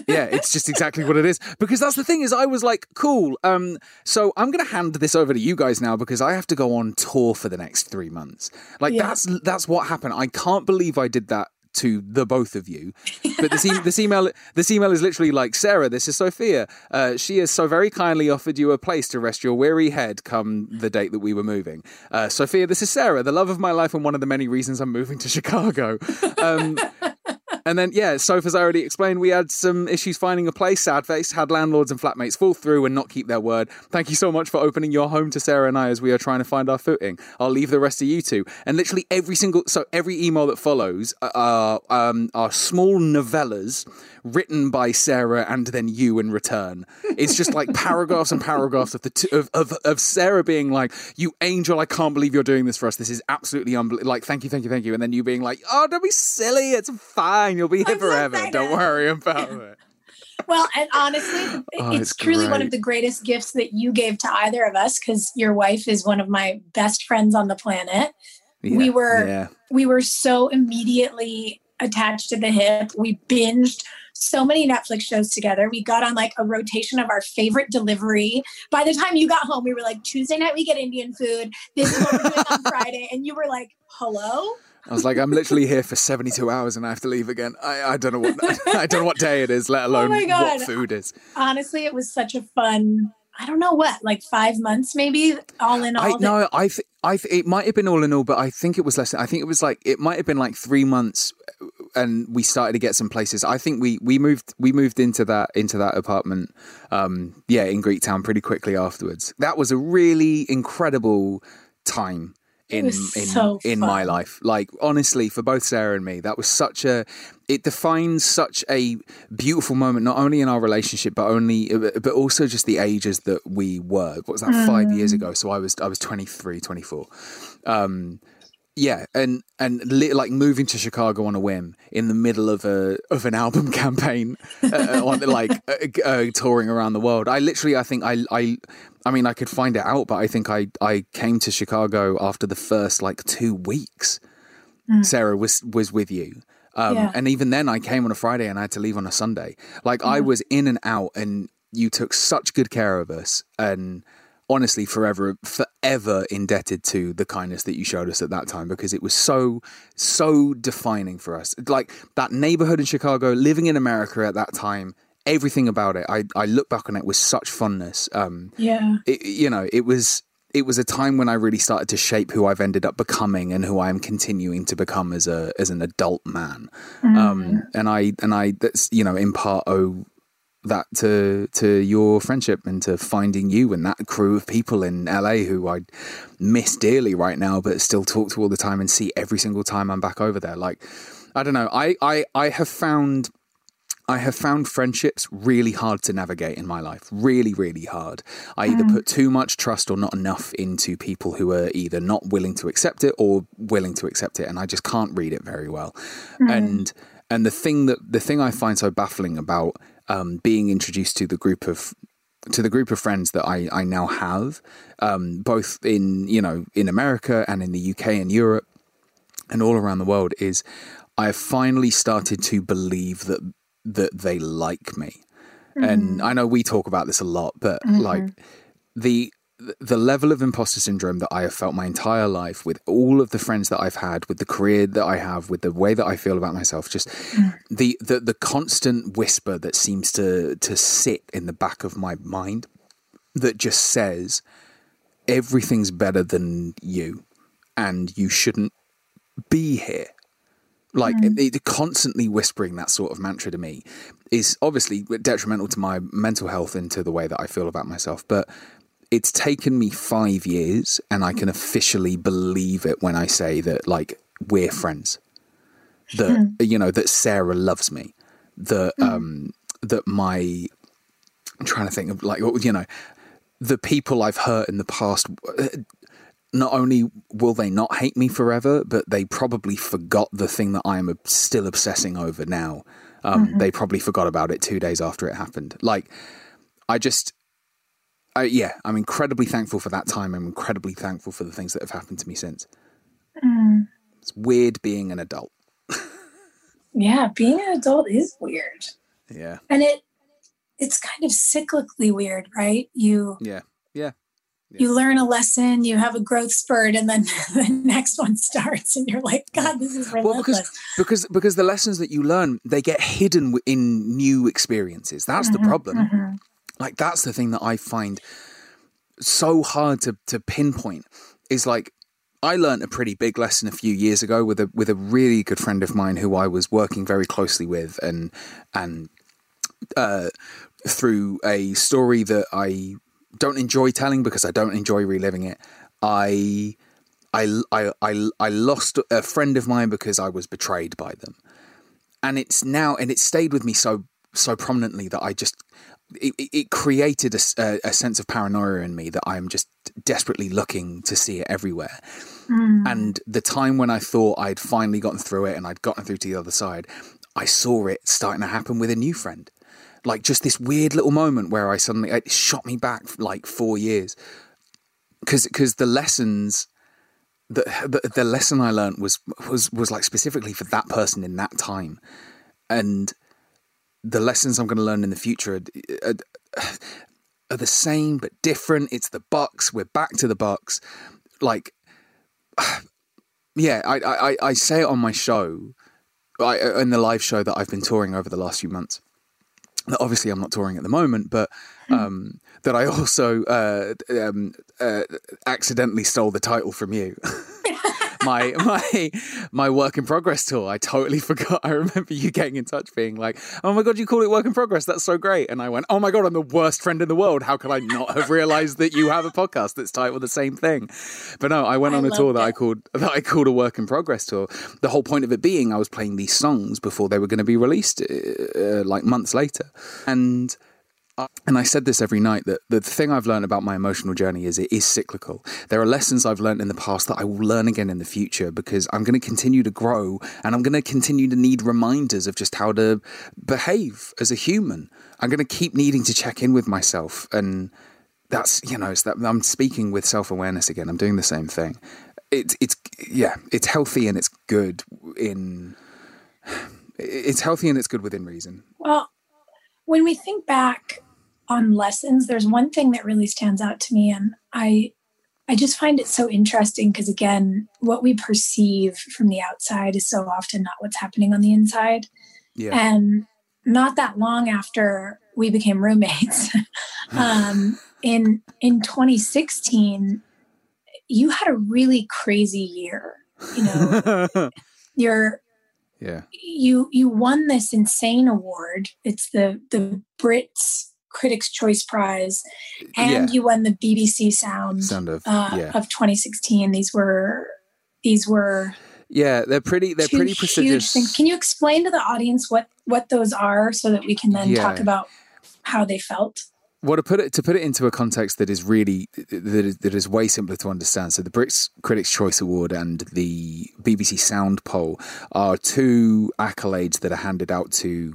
yeah, it's just exactly what it is. Because that's the thing is I was like, cool. Um so I'm going to hand this over to you guys now because I have to go on tour for the next 3 months. Like Yeah. that's that's what happened. I can't believe I did that to the both of you. But this, e- this email this email is literally like Sarah, this is Sophia. Uh, she has so very kindly offered you a place to rest your weary head come the date that we were moving. Uh, Sophia, this is Sarah, the love of my life and one of the many reasons I'm moving to Chicago. Um, and then, yeah, Soph, as I already explained, we had some issues finding a place. Sad face had landlords and flatmates fall through and not keep their word. Thank you so much for opening your home to Sarah and I as we are trying to find our footing. I'll leave the rest to you two. And literally every single, so every email that follows are, um, are small novellas written by Sarah and then you in return. It's just like paragraphs and paragraphs of the two, of, of of Sarah being like, "You angel, I can't believe you're doing this for us. This is absolutely unbelievable. Like, thank you, thank you, thank you." And then you being like, "Oh, don't be silly. It's fine. You'll be here I'm forever. excited. Don't worry about it." Well, and honestly, Oh, it's, it's truly one of the greatest gifts that you gave to either of us because your wife is one of my best friends on the planet. We were- yeah. We were so immediately attached to the hip. We binged so many Netflix shows together. We got on like a rotation of our favorite delivery. By the time you got home, we were like, Tuesday night, we get Indian food. This is what we're doing on Friday. And you were like, hello? I was like, I'm literally here for 72 hours and I have to leave again. I, I don't know what I don't know what day it is, let oh alone oh what food is. Honestly, it was such a fun I don't know what, like five months maybe, all in all. I, no, I think I th- it might have been all in all, but I think it was less. I think it was like it might have been like three months, and we started to get some places. I think we we moved we moved into that into that apartment, um, yeah, in Greektown pretty quickly afterwards. That was a really incredible time in in so in my life. Like honestly, for both Sarah and me, that was such a it defines such a beautiful moment, not only in our relationship, but only but also just the ages that we were. What was that? Mm. Five years mm. ago. So I was I was 23, 24. Um, yeah, and and li- like moving to Chicago on a whim in the middle of a of an album campaign, uh, on like uh, uh, touring around the world. I literally, I think I I I mean, I could find it out, but I think I I came to Chicago after the first like two weeks. Mm. Sarah was was with you. Um, yeah. And even then, I came on a Friday and I had to leave on a Sunday. Like mm. I was in and out, and you took such good care of us. And honestly forever forever indebted to the kindness that you showed us at that time because it was so so defining for us like that neighborhood in chicago living in america at that time everything about it i i look back on it with such fondness um yeah it, you know it was it was a time when I really started to shape who I've ended up becoming and who I am continuing to become as a as an adult man. Mm. Um, and I and I that's you know in part owe that to to your friendship and to finding you and that crew of people in LA who I miss dearly right now, but still talk to all the time and see every single time I'm back over there. Like, I don't know. I I I have found. I have found friendships really hard to navigate in my life. Really, really hard. I either mm. put too much trust or not enough into people who are either not willing to accept it or willing to accept it, and I just can't read it very well. Mm. And and the thing that the thing I find so baffling about um, being introduced to the group of to the group of friends that I, I now have, um, both in you know in America and in the UK and Europe and all around the world, is I have finally started to believe that that they like me. Mm-hmm. And I know we talk about this a lot, but mm-hmm. like the the level of imposter syndrome that I have felt my entire life with all of the friends that I've had, with the career that I have, with the way that I feel about myself, just mm. the, the the constant whisper that seems to to sit in the back of my mind that just says everything's better than you and you shouldn't be here. Like mm. it, it, constantly whispering that sort of mantra to me is obviously detrimental to my mental health and to the way that I feel about myself. But it's taken me five years and I can officially believe it when I say that, like, we're friends. That, mm. you know, that Sarah loves me. That, mm. um, that my, I'm trying to think of, like, you know, the people I've hurt in the past, uh, not only will they not hate me forever, but they probably forgot the thing that I'm still obsessing over now. Um, mm-hmm. They probably forgot about it two days after it happened. Like, I just, I, yeah, I'm incredibly thankful for that time. I'm incredibly thankful for the things that have happened to me since. Mm. It's weird being an adult. yeah, being an adult is weird. Yeah. And it it's kind of cyclically weird, right? You Yeah. Yeah. yeah. You learn a lesson, you have a growth spurt, and then the next one starts, and you're like, God, this is relentless. Well, because because because the lessons that you learn, they get hidden in new experiences. That's mm-hmm, the problem. Mm-hmm. Like that's the thing that I find so hard to to pinpoint is like I learned a pretty big lesson a few years ago with a with a really good friend of mine who I was working very closely with and and uh, through a story that I don't enjoy telling because I don't enjoy reliving it. I I I I, I lost a friend of mine because I was betrayed by them. And it's now and it stayed with me so so prominently that I just it, it created a, a, sense of paranoia in me that I'm just desperately looking to see it everywhere. Mm. And the time when I thought I'd finally gotten through it and I'd gotten through to the other side, I saw it starting to happen with a new friend. Like just this weird little moment where I suddenly it shot me back like four years because because the lessons the, the the lesson I learned was was was like specifically for that person in that time, and the lessons I'm going to learn in the future are, are, are the same but different. It's the Bucks. We're back to the Bucks. Like, yeah, I, I, I say it on my show, I, in the live show that I've been touring over the last few months. Obviously, I'm not touring at the moment, but hmm. um, that I also uh, um, uh, accidentally stole the title from you. my my my work in progress tour. I totally forgot. I remember you getting in touch, being like, "Oh my god, you call it work in progress? That's so great!" And I went, "Oh my god, I'm the worst friend in the world. How could I not have realized that you have a podcast that's titled the same thing?" But no, I went on a tour that I called that I called a work in progress tour. The whole point of it being, I was playing these songs before they were going to be released, uh, like months later, and and I said this every night that the thing I've learned about my emotional journey is it is cyclical. There are lessons I've learned in the past that I will learn again in the future because I'm going to continue to grow and I'm going to continue to need reminders of just how to behave as a human. I'm going to keep needing to check in with myself and that's you know it's that I'm speaking with self-awareness again. I'm doing the same thing. It's it's yeah, it's healthy and it's good in it's healthy and it's good within reason. Well, when we think back on lessons, there's one thing that really stands out to me, and I I just find it so interesting because again, what we perceive from the outside is so often not what's happening on the inside. Yeah. And not that long after we became roommates, um, in in 2016, you had a really crazy year. You know, your yeah you you won this insane award it's the the brits critics choice prize and yeah. you won the bbc sound, sound of, uh, yeah. of 2016 these were these were yeah they're pretty they're pretty prestigious things. can you explain to the audience what what those are so that we can then yeah. talk about how they felt well, to put it to put it into a context that is really that is, that is way simpler to understand. So, the Brits Critics' Choice Award and the BBC Sound Poll are two accolades that are handed out to.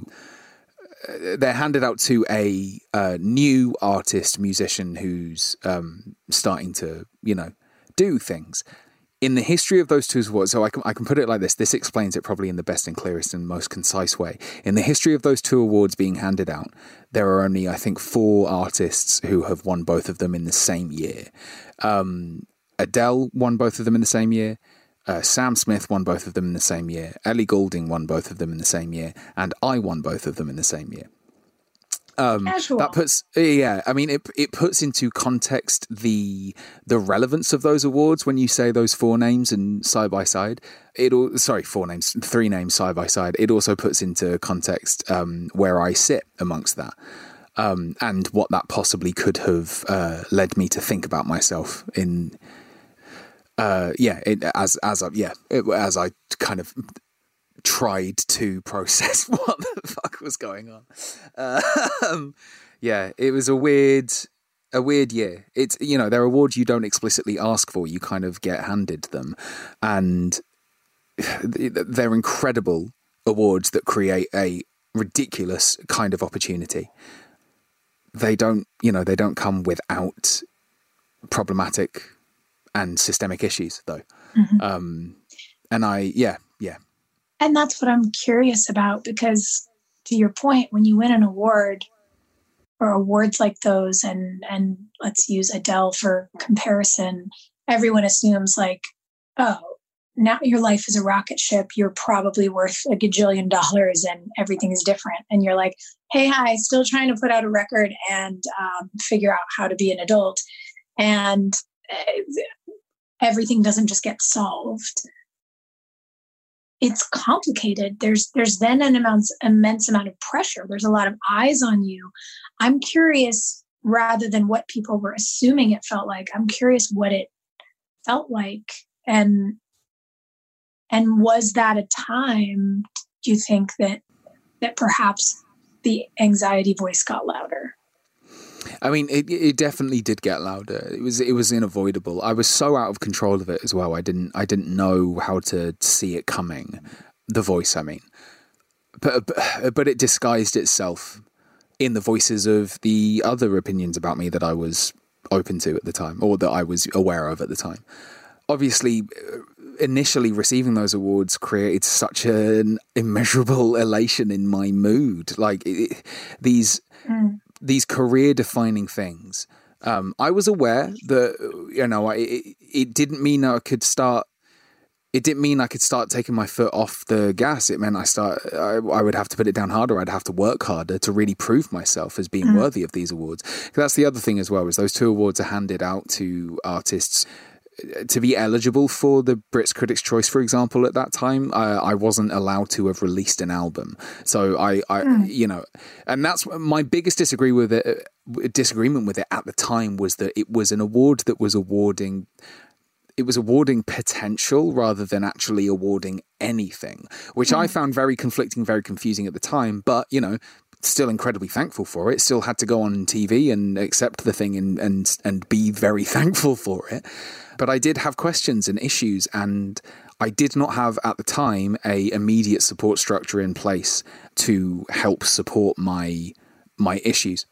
Uh, they're handed out to a uh, new artist, musician who's um, starting to, you know, do things in the history of those two awards, so I can, I can put it like this this explains it probably in the best and clearest and most concise way. In the history of those two awards being handed out, there are only, I think, four artists who have won both of them in the same year. Um, Adele won both of them in the same year. Uh, Sam Smith won both of them in the same year. Ellie Goulding won both of them in the same year. And I won both of them in the same year. Um, that puts yeah, I mean it it puts into context the the relevance of those awards when you say those four names and side by side. It all sorry four names, three names side by side. It also puts into context um, where I sit amongst that. Um, and what that possibly could have uh, led me to think about myself in uh, yeah, it, as as I, yeah, it, as I kind of tried to process what the fuck was going on. Um, yeah, it was a weird, a weird year. It's you know, they're awards you don't explicitly ask for; you kind of get handed them, and they're incredible awards that create a ridiculous kind of opportunity. They don't, you know, they don't come without problematic and systemic issues, though. Mm-hmm. Um, and I, yeah, yeah, and that's what I'm curious about because to your point, when you win an award or awards like those, and and let's use Adele for comparison, everyone assumes like, oh, now your life is a rocket ship. You're probably worth a gajillion dollars, and everything is different. And you're like, hey, hi, still trying to put out a record and um, figure out how to be an adult, and uh, everything doesn't just get solved it's complicated. There's there's then an immense immense amount of pressure. There's a lot of eyes on you. I'm curious rather than what people were assuming it felt like i'm curious what it felt like. And and was that a time do you think that that perhaps the anxiety voice got louder I mean, it it definitely did get louder. It was it was unavoidable. I was so out of control of it as well. I didn't I didn't know how to see it coming. The voice, I mean, but but, it disguised itself in the voices of the other opinions about me that I was open to at the time, or that I was aware of at the time. Obviously, initially receiving those awards created such an immeasurable elation in my mood. Like it, these mm. These career defining things. Um, I was aware that you know it, it didn't mean I could start it didn't mean I could start taking my foot off the gas. It meant I start I, I would have to put it down harder. I'd have to work harder to really prove myself as being mm. worthy of these awards. That's the other thing as well. Is those two awards are handed out to artists to be eligible for the Brits Critics' Choice, for example, at that time, I, I wasn't allowed to have released an album. So I, I mm. you know, and that's my biggest disagree with it. Uh, disagreement with it at the time was that it was an award that was awarding it was awarding potential rather than actually awarding anything, which mm. I hmm. found very conflicting, very confusing at the time. But you know, still incredibly thankful for it. Still had to go on TV and accept the thing and and and be very thankful for it. But I did have questions and issues, and I did not have at the time a immediate support structure in place to help support my my issues.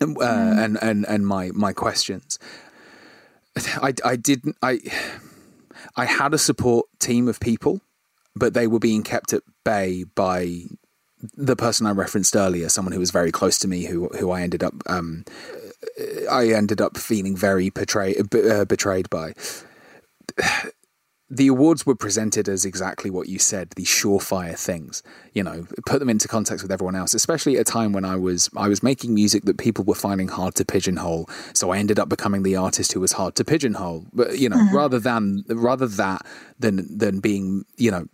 Uh, mm. and and and my my questions. I, I didn't I I had a support team of people, but they were being kept at bay by the person I referenced earlier, someone who was very close to me, who who I ended up um, I ended up feeling very betrayed uh, betrayed by. The awards were presented as exactly what you said these surefire things you know put them into context with everyone else especially at a time when i was i was making music that people were finding hard to pigeonhole. So i ended up becoming the artist who was hard to pigeonhole. But you know mm-hmm. rather than rather that than than being you know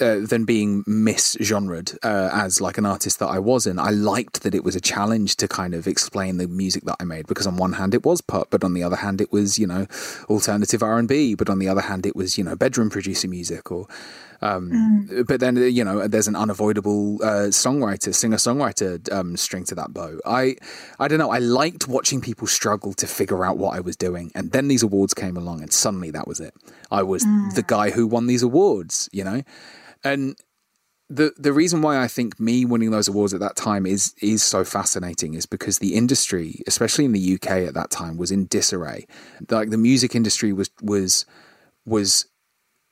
uh, than being misgenred uh, as like an artist that I wasn't. I liked that it was a challenge to kind of explain the music that I made because on one hand it was pop, but on the other hand it was you know alternative R and B, but on the other hand it was you know bedroom producer music or. Um, mm. But then you know there's an unavoidable uh, songwriter, singer songwriter um, string to that bow. I I don't know. I liked watching people struggle to figure out what I was doing, and then these awards came along, and suddenly that was it. I was mm. the guy who won these awards. You know. And the the reason why I think me winning those awards at that time is is so fascinating is because the industry, especially in the UK at that time, was in disarray. Like the music industry was was was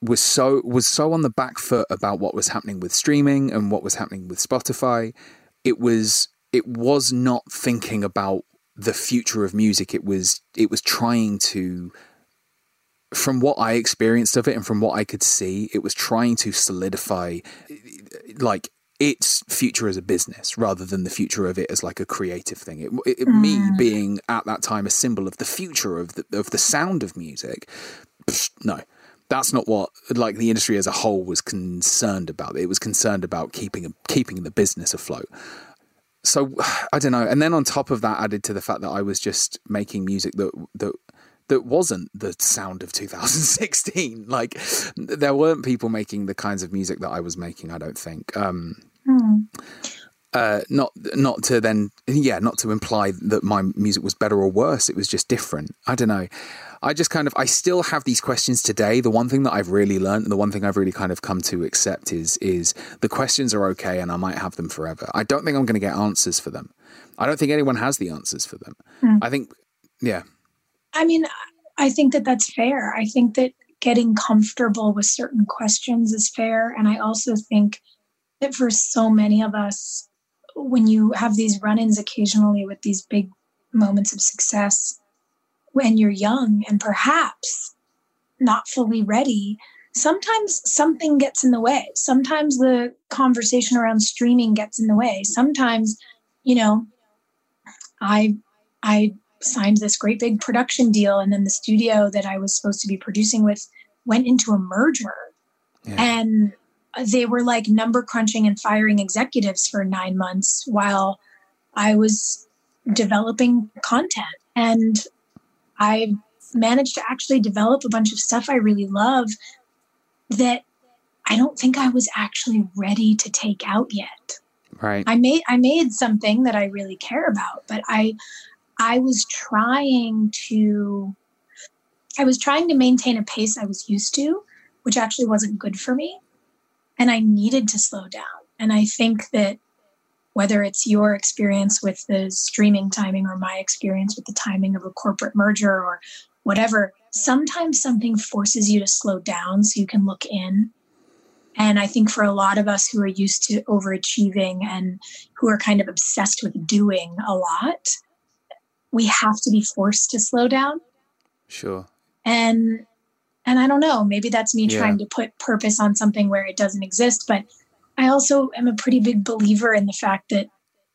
was so was so on the back foot about what was happening with streaming and what was happening with Spotify. It was it was not thinking about the future of music. It was it was trying to from what I experienced of it and from what I could see, it was trying to solidify like its future as a business rather than the future of it as like a creative thing. It, it mm. me being at that time a symbol of the future of the of the sound of music. Psh, no, that's not what like the industry as a whole was concerned about. It was concerned about keeping keeping the business afloat. So I don't know. And then on top of that, added to the fact that I was just making music that that that wasn't the sound of 2016. like there weren't people making the kinds of music that I was making. I don't think. Um, mm. uh, not not to then yeah not to imply that my music was better or worse. It was just different. I don't know. I just kind of I still have these questions today. The one thing that I've really learned and the one thing I've really kind of come to accept is is the questions are okay and I might have them forever. I don't think I'm going to get answers for them. I don't think anyone has the answers for them. Mm. I think yeah. I mean, I think that that's fair. I think that getting comfortable with certain questions is fair. And I also think that for so many of us, when you have these run ins occasionally with these big moments of success, when you're young and perhaps not fully ready, sometimes something gets in the way. Sometimes the conversation around streaming gets in the way. Sometimes, you know, I I signed this great big production deal and then the studio that i was supposed to be producing with went into a merger. Yeah. and they were like number crunching and firing executives for nine months while i was developing content. And i managed to actually develop a bunch of stuff i really love that i don't think i was actually ready to take out yet. Right. I made i made something that i really care about but i I was trying to I was trying to maintain a pace I was used to, which actually wasn't good for me. And I needed to slow down. And I think that whether it's your experience with the streaming timing or my experience with the timing of a corporate merger or whatever. Sometimes something forces you to slow down so you can look in. And I think for a lot of us who are used to overachieving and who are kind of obsessed with doing a lot, we have to be forced to slow down. Sure. And and I don't know, maybe that's me yeah. trying to put purpose on something where it doesn't exist, but I also am a pretty big believer in the fact that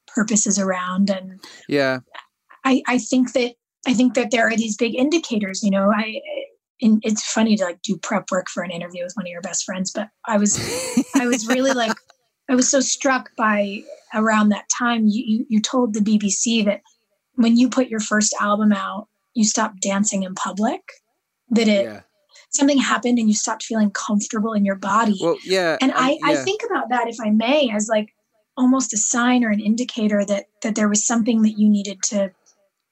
purpose is around and yeah. I I think that I think that there are these big indicators, you know, I and it's funny to like do prep work for an interview with one of your best friends, but I was I was really like I was so struck by around that time you, you, you told the BBC that when you put your first album out, you stopped dancing in public. That it yeah. something happened and you stopped feeling comfortable in your body. Well, yeah. And I, yeah. I think about that, if I may, as like almost a sign or an indicator that that there was something that you needed to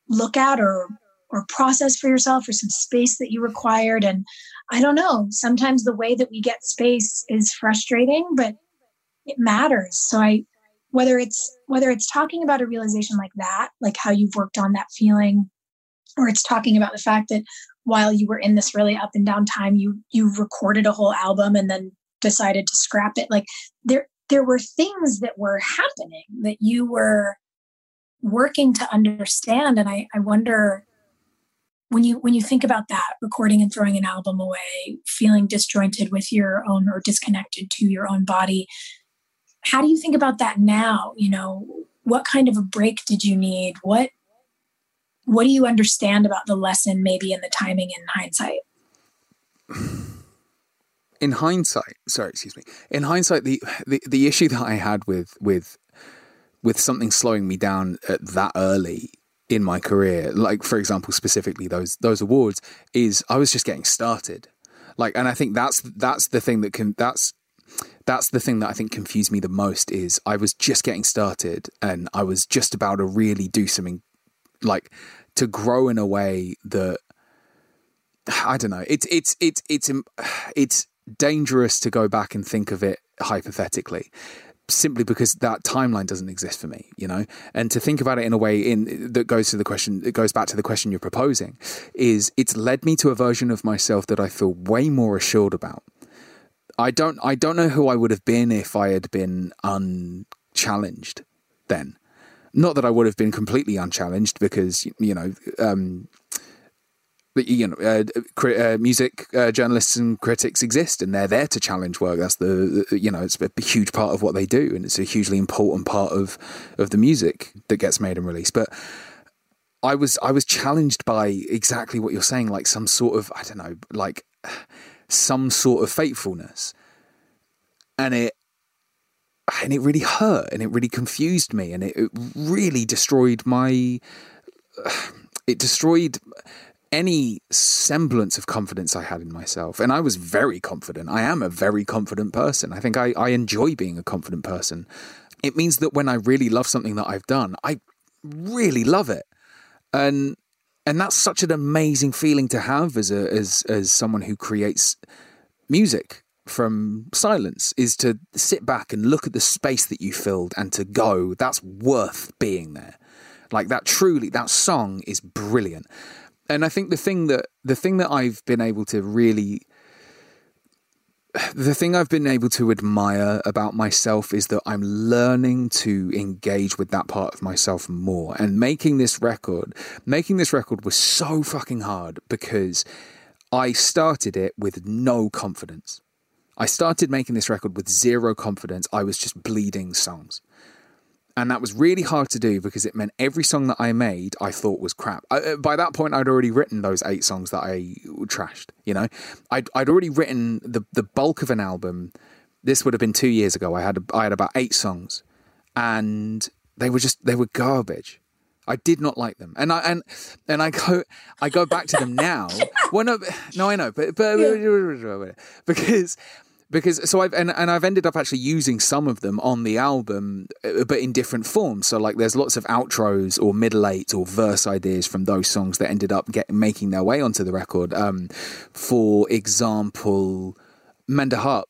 look at or or process for yourself or some space that you required and i don't know sometimes the way that we get space is frustrating but it matters so i whether it's whether it's talking about a realization like that like how you've worked on that feeling or it's talking about the fact that while you were in this really up and down time you you recorded a whole album and then decided to scrap it. Like there there were things that were happening that you were working to understand. And i i wonder when you when you think about that recording and throwing an album away feeling disjointed with your own or disconnected to your own body how do you think about that now? You know what kind of a break did you need? What what do you understand about the lesson maybe in the timing in hindsight? In hindsight sorry excuse me. In hindsight the, the the issue that i had with with with something slowing me down at that early in my career, like for example, specifically those those awards, is I was just getting started. Like, and I think that's that's the thing that can that's that's the thing that I think confused me the most is I was just getting started and I was just about to really do something like to grow in a way that I don't know. It's it's it's it's um, it's dangerous to go back and think of it hypothetically simply because that timeline doesn't exist for me, you know. And to think about it in a way in that goes to the question, it goes back to the question you're proposing, is it's led me to a version of myself that I feel way more assured about. I don't, I don't know who I would have been if I had been unchallenged then. Not that I would have been completely unchallenged, because you know, um, you know, uh, uh, music uh, journalists and critics exist, and they're there to challenge work. That's the, the, you know, it's a huge part of what they do, and it's a hugely important part of of the music that gets made and released. But I was I was challenged by exactly what you're saying, like some sort of I don't know, like some sort of faithfulness, and it and it really hurt, and it really confused me, and it, it really destroyed my. It destroyed any semblance of confidence I had in myself. And I was very confident. I am a very confident person. I think I, I enjoy being a confident person. It means that when I really love something that I've done, I really love it. And and that's such an amazing feeling to have as a as as someone who creates music from silence is to sit back and look at the space that you filled and to go that's worth being there. Like that truly that song is brilliant. And I think the thing that the thing that I've been able to really the thing I've been able to admire about myself is that I'm learning to engage with that part of myself more. And making this record, making this record was so fucking hard because I started it with no confidence. I started making this record with zero confidence. I was just bleeding songs and that was really hard to do because it meant every song that I made I thought was crap. I, uh, by that point, I'd already written those eight songs that I trashed. You know, I'd I'd already written the the bulk of an album. This would have been two years ago. I had I had about eight songs, and they were just they were garbage. I did not like them, and I and and I go I go back to them now. well, no, no, I know, but but yeah. because because so I've and, and I've ended up actually using some of them on the album, uh, but in different forms. So like, there's lots of outros or middle eight or verse ideas from those songs that ended up getting making their way onto the record. Um, for example, Mend a Heart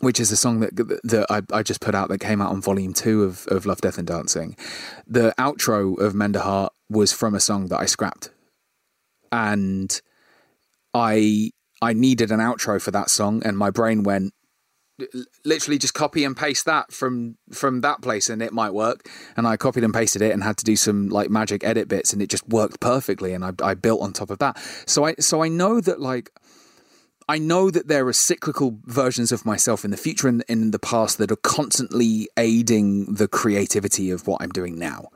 which is a song that that I, I, just put out that came out on volume two of, of Love, Death and Dancing. The outro of Mend a Heart was from a song that I scrapped and I I needed an outro for that song, and my brain went literally just copy and paste that from from that place and it might work and i copied and pasted it and had to do some like magic edit bits and it just worked perfectly and i, I built on top of that so i so i know that like I know that there are cyclical versions of myself in the future and in the past that are constantly aiding the creativity of what I'm doing now.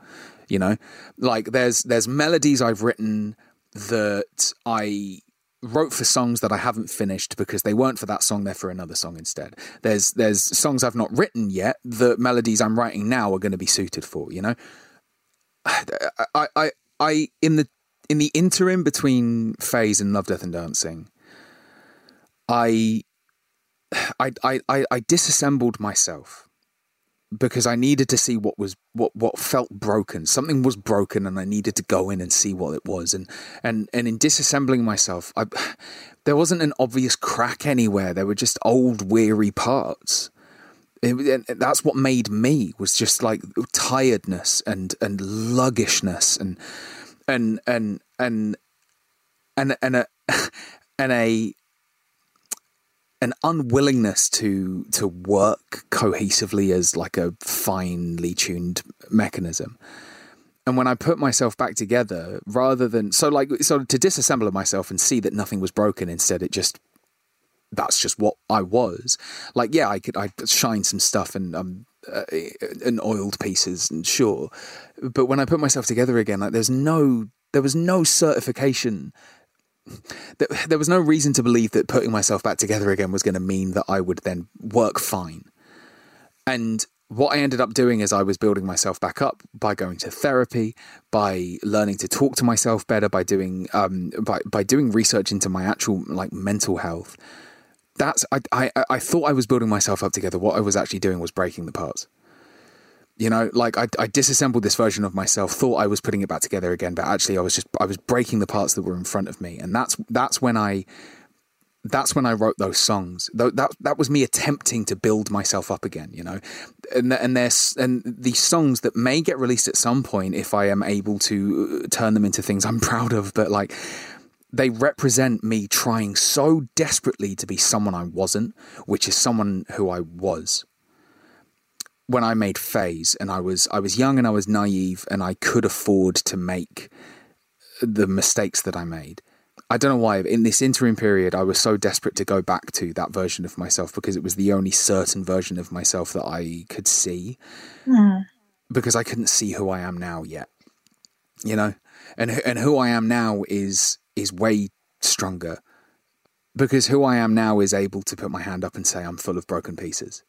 You know, like there's there's melodies I've written that I wrote for songs that I haven't finished because they weren't for that song, they're for another song instead. There's there's songs I've not written yet that melodies I'm writing now are going to be suited for. You know, I I I in the in the interim between Phase and Love, Death and Dancing. I, I, I, I disassembled myself because I needed to see what was what what felt broken. Something was broken, and I needed to go in and see what it was. And and and in disassembling myself, I, there wasn't an obvious crack anywhere. There were just old, weary parts. It, that's what made me was just like tiredness and and luggishness and and and and and and a and a an unwillingness to to work cohesively as like a finely tuned mechanism. And when I put myself back together, rather than so like so to disassemble myself and see that nothing was broken, instead it just that's just what I was. Like yeah, I could I shine some stuff and um uh, and oiled pieces and sure, but when I put myself together again, like there's no there was no certification there was no reason to believe that putting myself back together again was going to mean that I would then work fine. And what I ended up doing is I was building myself back up by going to therapy, by learning to talk to myself better, by doing um, by by doing research into my actual like mental health. That's I, I I thought I was building myself up together. What I was actually doing was breaking the parts you know like I, I disassembled this version of myself thought i was putting it back together again but actually i was just i was breaking the parts that were in front of me and that's that's when i that's when I wrote those songs. That that was me attempting to build myself up again, you know. And and there's and these songs that may get released at some point if I am able to uh, turn them into things I'm proud of. But like, they represent me trying so desperately to be someone I wasn't, which is someone who I was when I made Phase, and I was I was young and I was naive, and I could afford to make the mistakes that I made. I don't know why. In this interim period, I was so desperate to go back to that version of myself because it was the only certain version of myself that I could see. Mm. Because I couldn't see who I am now yet, you know, and and who I am now is is way stronger because who I am now is able to put my hand up and say I'm full of broken pieces.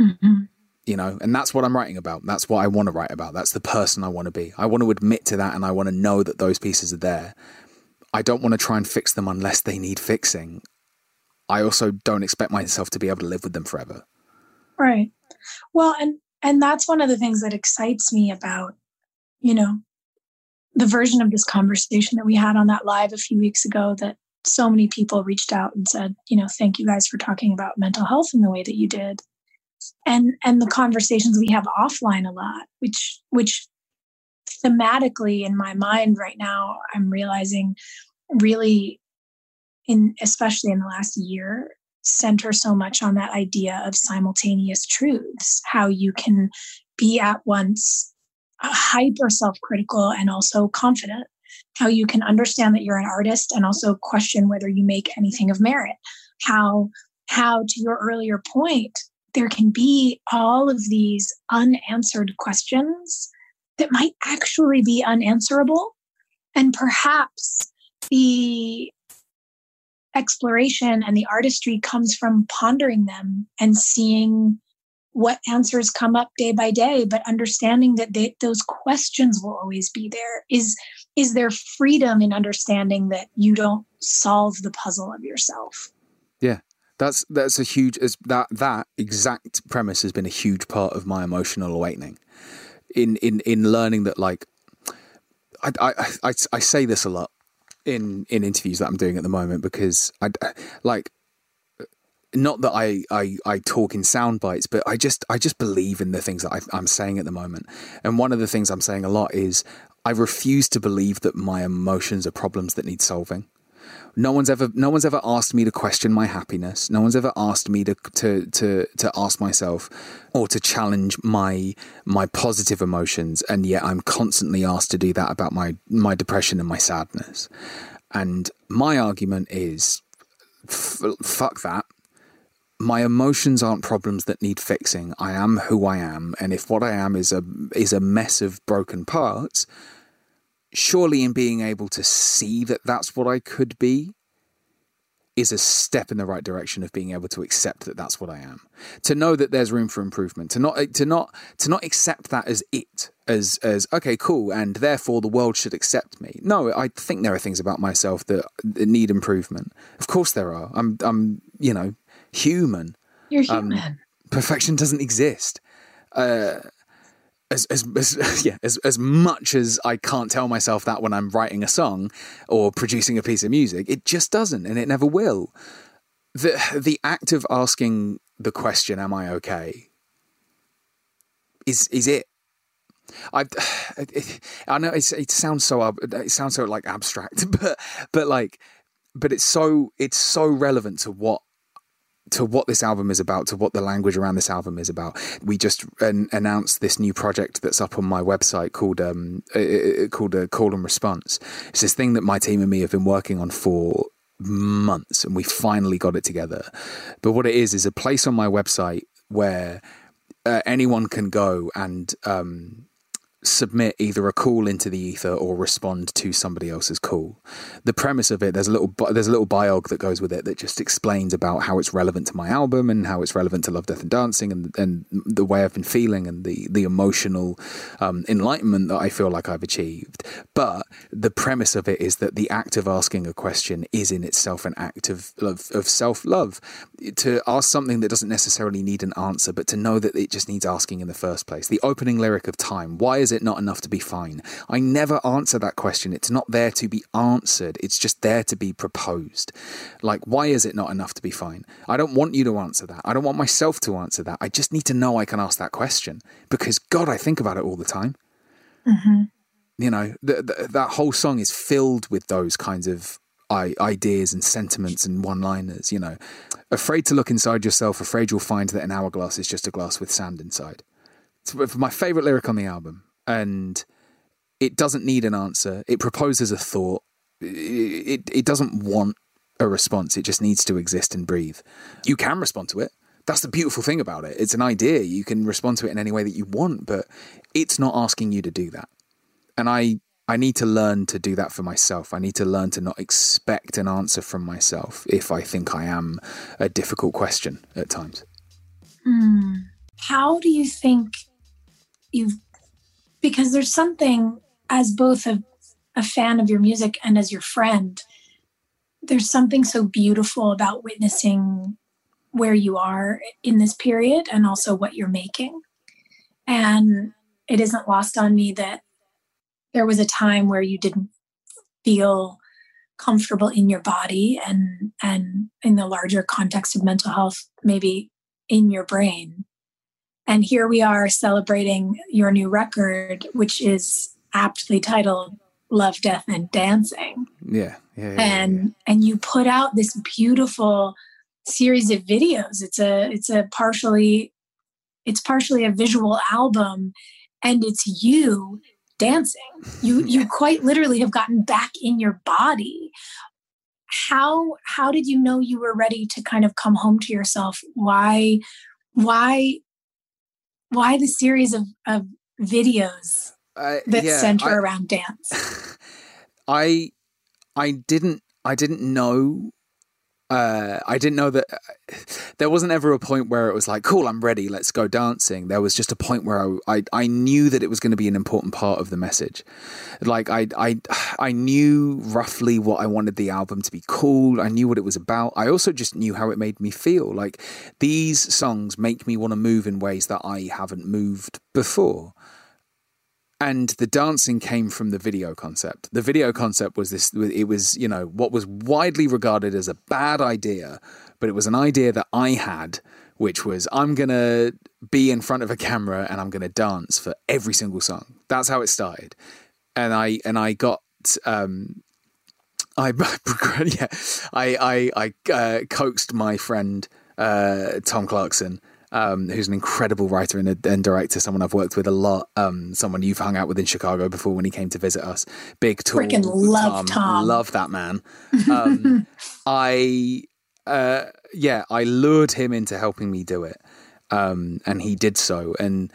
Mm-hmm you know and that's what i'm writing about. That's what i want to write about. That's the person i want to be. I want to admit to that and i want to know that those pieces are there. I don't want to try and fix them unless they need fixing. I also don't expect myself to be able to live with them forever. Right. Well and and that's one of the things that excites me about you know the version of this conversation that we had on that live a few weeks ago that so many people reached out and said you know thank you guys for talking about mental health in the way that you did and and the conversations we have offline a lot which which thematically in my mind right now i'm realizing really in especially in the last year center so much on that idea of simultaneous truths how you can be at once hyper self-critical and also confident how you can understand that you're an artist and also question whether you make anything of merit how how to your earlier point there can be all of these unanswered questions that might actually be unanswerable. And perhaps the exploration and the artistry comes from pondering them and seeing what answers come up day by day but understanding that they, those questions will always be there is is there freedom in understanding that you don't solve the puzzle of yourself yeah that's that's a huge as that that exact premise has been a huge part of my emotional awakening. In in in learning that like I I I, I say this a lot in in interviews that I'm doing at the moment because I like not that I, I, I talk in sound bites, but I just I just believe in the things that I, I'm saying at the moment. And one of the things I'm saying a lot is I refuse to believe that my emotions are problems that need solving. No one's ever no one's ever asked me to question my happiness. No one's ever asked me to to to to ask myself or to challenge my my positive emotions and yet I'm constantly asked to do that about my my depression and my sadness. And my argument is f- fuck that. My emotions aren't problems that need fixing. I am who I am, and if what I am is a is a mess of broken parts, surely in being able to see that that's what I could be is a step in the right direction of being able to accept that that's what I am. To know that there's room for improvement. To not to not to not accept that as it as as okay, cool, and therefore the world should accept me. No, I think there are things about myself that, that need improvement. Of course there are. I'm I'm you know human. You're um, human. Um, perfection doesn't exist. Uh, as, as, as, yeah, as, as much as I can't tell myself that when I'm writing a song or producing a piece of music, it just doesn't and it never will. The, the act of asking the question, am I okay? Is, is it. I, I know it sounds so it sounds so like abstract, but but like, but it's so it's so relevant to what to what this album is about, to what the language around this album is about. We just an- announced this new project that's up on my website called um, uh, uh, uh called a call and response. It's this thing that my team and me have been working on for months, and we finally got it together. But what it is is a place on my website where uh, anyone can go and um, submit either a call into the ether or respond to somebody else's call. The premise of it, there's a little there's a little biog that goes with it that just explains about how it's relevant to my album and how it's relevant to Love, Death and Dancing and and the way I've been feeling and the the emotional um, enlightenment that I feel like I've achieved. But the premise of it is that the act of asking a question is in itself an act of of, of self love. To ask something that doesn't necessarily need an answer, but to know that it just needs asking in the first place. The opening lyric of Time. Why is it not enough to be fine? I never answer that question. It's not there to be answered, it's just there to be proposed. Like, why is it not enough to be fine? I don't want you to answer that. I don't want myself to answer that. I just need to know I can ask that question because, God, I think about it all the time. Mm-hmm. You know, th- th- that whole song is filled with those kinds of ideas and sentiments and one liners, you know. Afraid to look inside yourself, afraid you'll find that an hourglass is just a glass with sand inside. It's my favorite lyric on the album and it doesn't need an answer. It proposes a thought. It, it, doesn't want a response. It just needs to exist and breathe. You can respond to it. That's the beautiful thing about it. It's an idea. You can respond to it in any way that you want, but it's not asking you to do that. And I I need to learn to do that for myself. I need to learn to not expect an answer from myself if I think I am a difficult question at times. Hmm. How do you think you've because there's something as both a, a fan of your music and as your friend there's something so beautiful about witnessing where you are in this period and also what you're making. And it isn't lost on me that there was a time where you didn't feel comfortable in your body and and in the larger context of mental health maybe in your brain and here we are celebrating your new record, which is aptly titled Love, Death, and Dancing. Yeah. yeah, yeah and yeah. and you put out this beautiful series of videos. It's a it's a partially it's partially a visual album and it's you dancing. You you quite literally have gotten back in your body. How how did you know you were ready to kind of come home to yourself? Why why why the series of, of videos uh, that yeah, center I, around dance? I I didn't I didn't know uh, I didn't know that uh, there wasn't ever a point where it was like, cool, I'm ready, let's go dancing. There was just a point where I, I, I knew that it was going to be an important part of the message. Like, I, I, I knew roughly what I wanted the album to be called. I knew what it was about. I also just knew how it made me feel. Like, these songs make me want to move in ways that I haven't moved before and the dancing came from the video concept. The video concept was this it was, you know, what was widely regarded as a bad idea, but it was an idea that I had, which was I'm going to be in front of a camera and I'm going to dance for every single song. That's how it started. and I and I got um, I yeah, I I, I uh, coaxed my friend uh, Tom Clarkson. Um, who's an incredible writer and, a, and, director, someone I've worked with a lot, um, someone you've hung out with in Chicago before when he came to visit us. Big, tall, freaking love Tom, Tom. love that man. Um, I, uh, yeah, I lured him into helping me do it, um, and he did so. And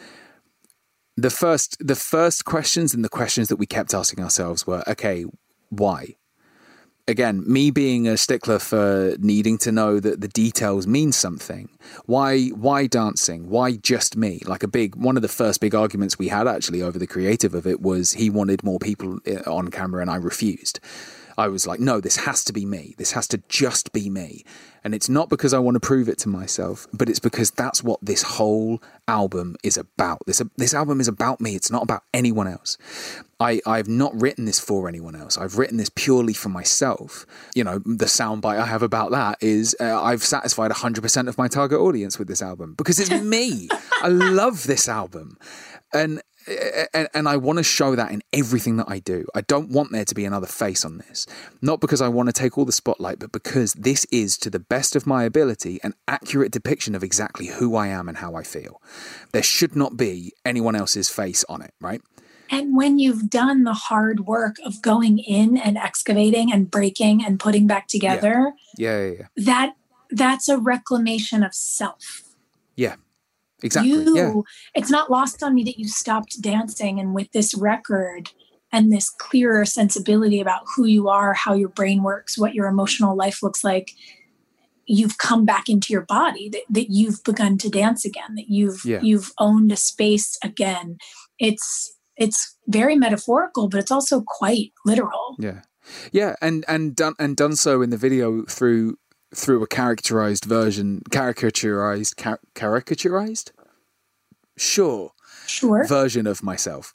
the first, the first questions and the questions that we kept asking ourselves were, okay, why? Again, me being a stickler for needing to know that the details mean something. Why why dancing? Why just me? Like a big one of the first big arguments we had actually over the creative of it was he wanted more people eh, on camera and I refused. I was like, no, this has to be me. This has to just be me. And it's not because I want to prove it to myself, but it's because that's what this whole album is about. This this album is about me. It's not about anyone else. I, I've not written this for anyone else. I've written this purely for myself. You know, the soundbite I have about that is uh, I've satisfied 100% of my target audience with this album because it's me. I love this album. And and, and, I want to show that in everything that I do. I don't want there to be another face on this. Not because I want to take all the spotlight, but because this is, to the best of my ability, an accurate depiction of exactly who I am and how I feel. There should not be anyone else's face on it, right? And when you've done the hard work of going in and excavating and breaking and putting back together, yeah, yeah, yeah, yeah. that that's a reclamation of self. Yeah, Exactly. You, yeah. it's not lost on me that you stopped dancing, and with this record and this clearer sensibility about who you are, how your brain works, what your emotional life looks like, you've come back into your body. That, that you've begun to dance again. That you've yeah. you've owned a space again. It's it's very metaphorical, but it's also quite literal. Yeah, yeah, and and done and done so in the video through through a characterized version, caricaturized, car- caricaturized, sure, sure version of myself.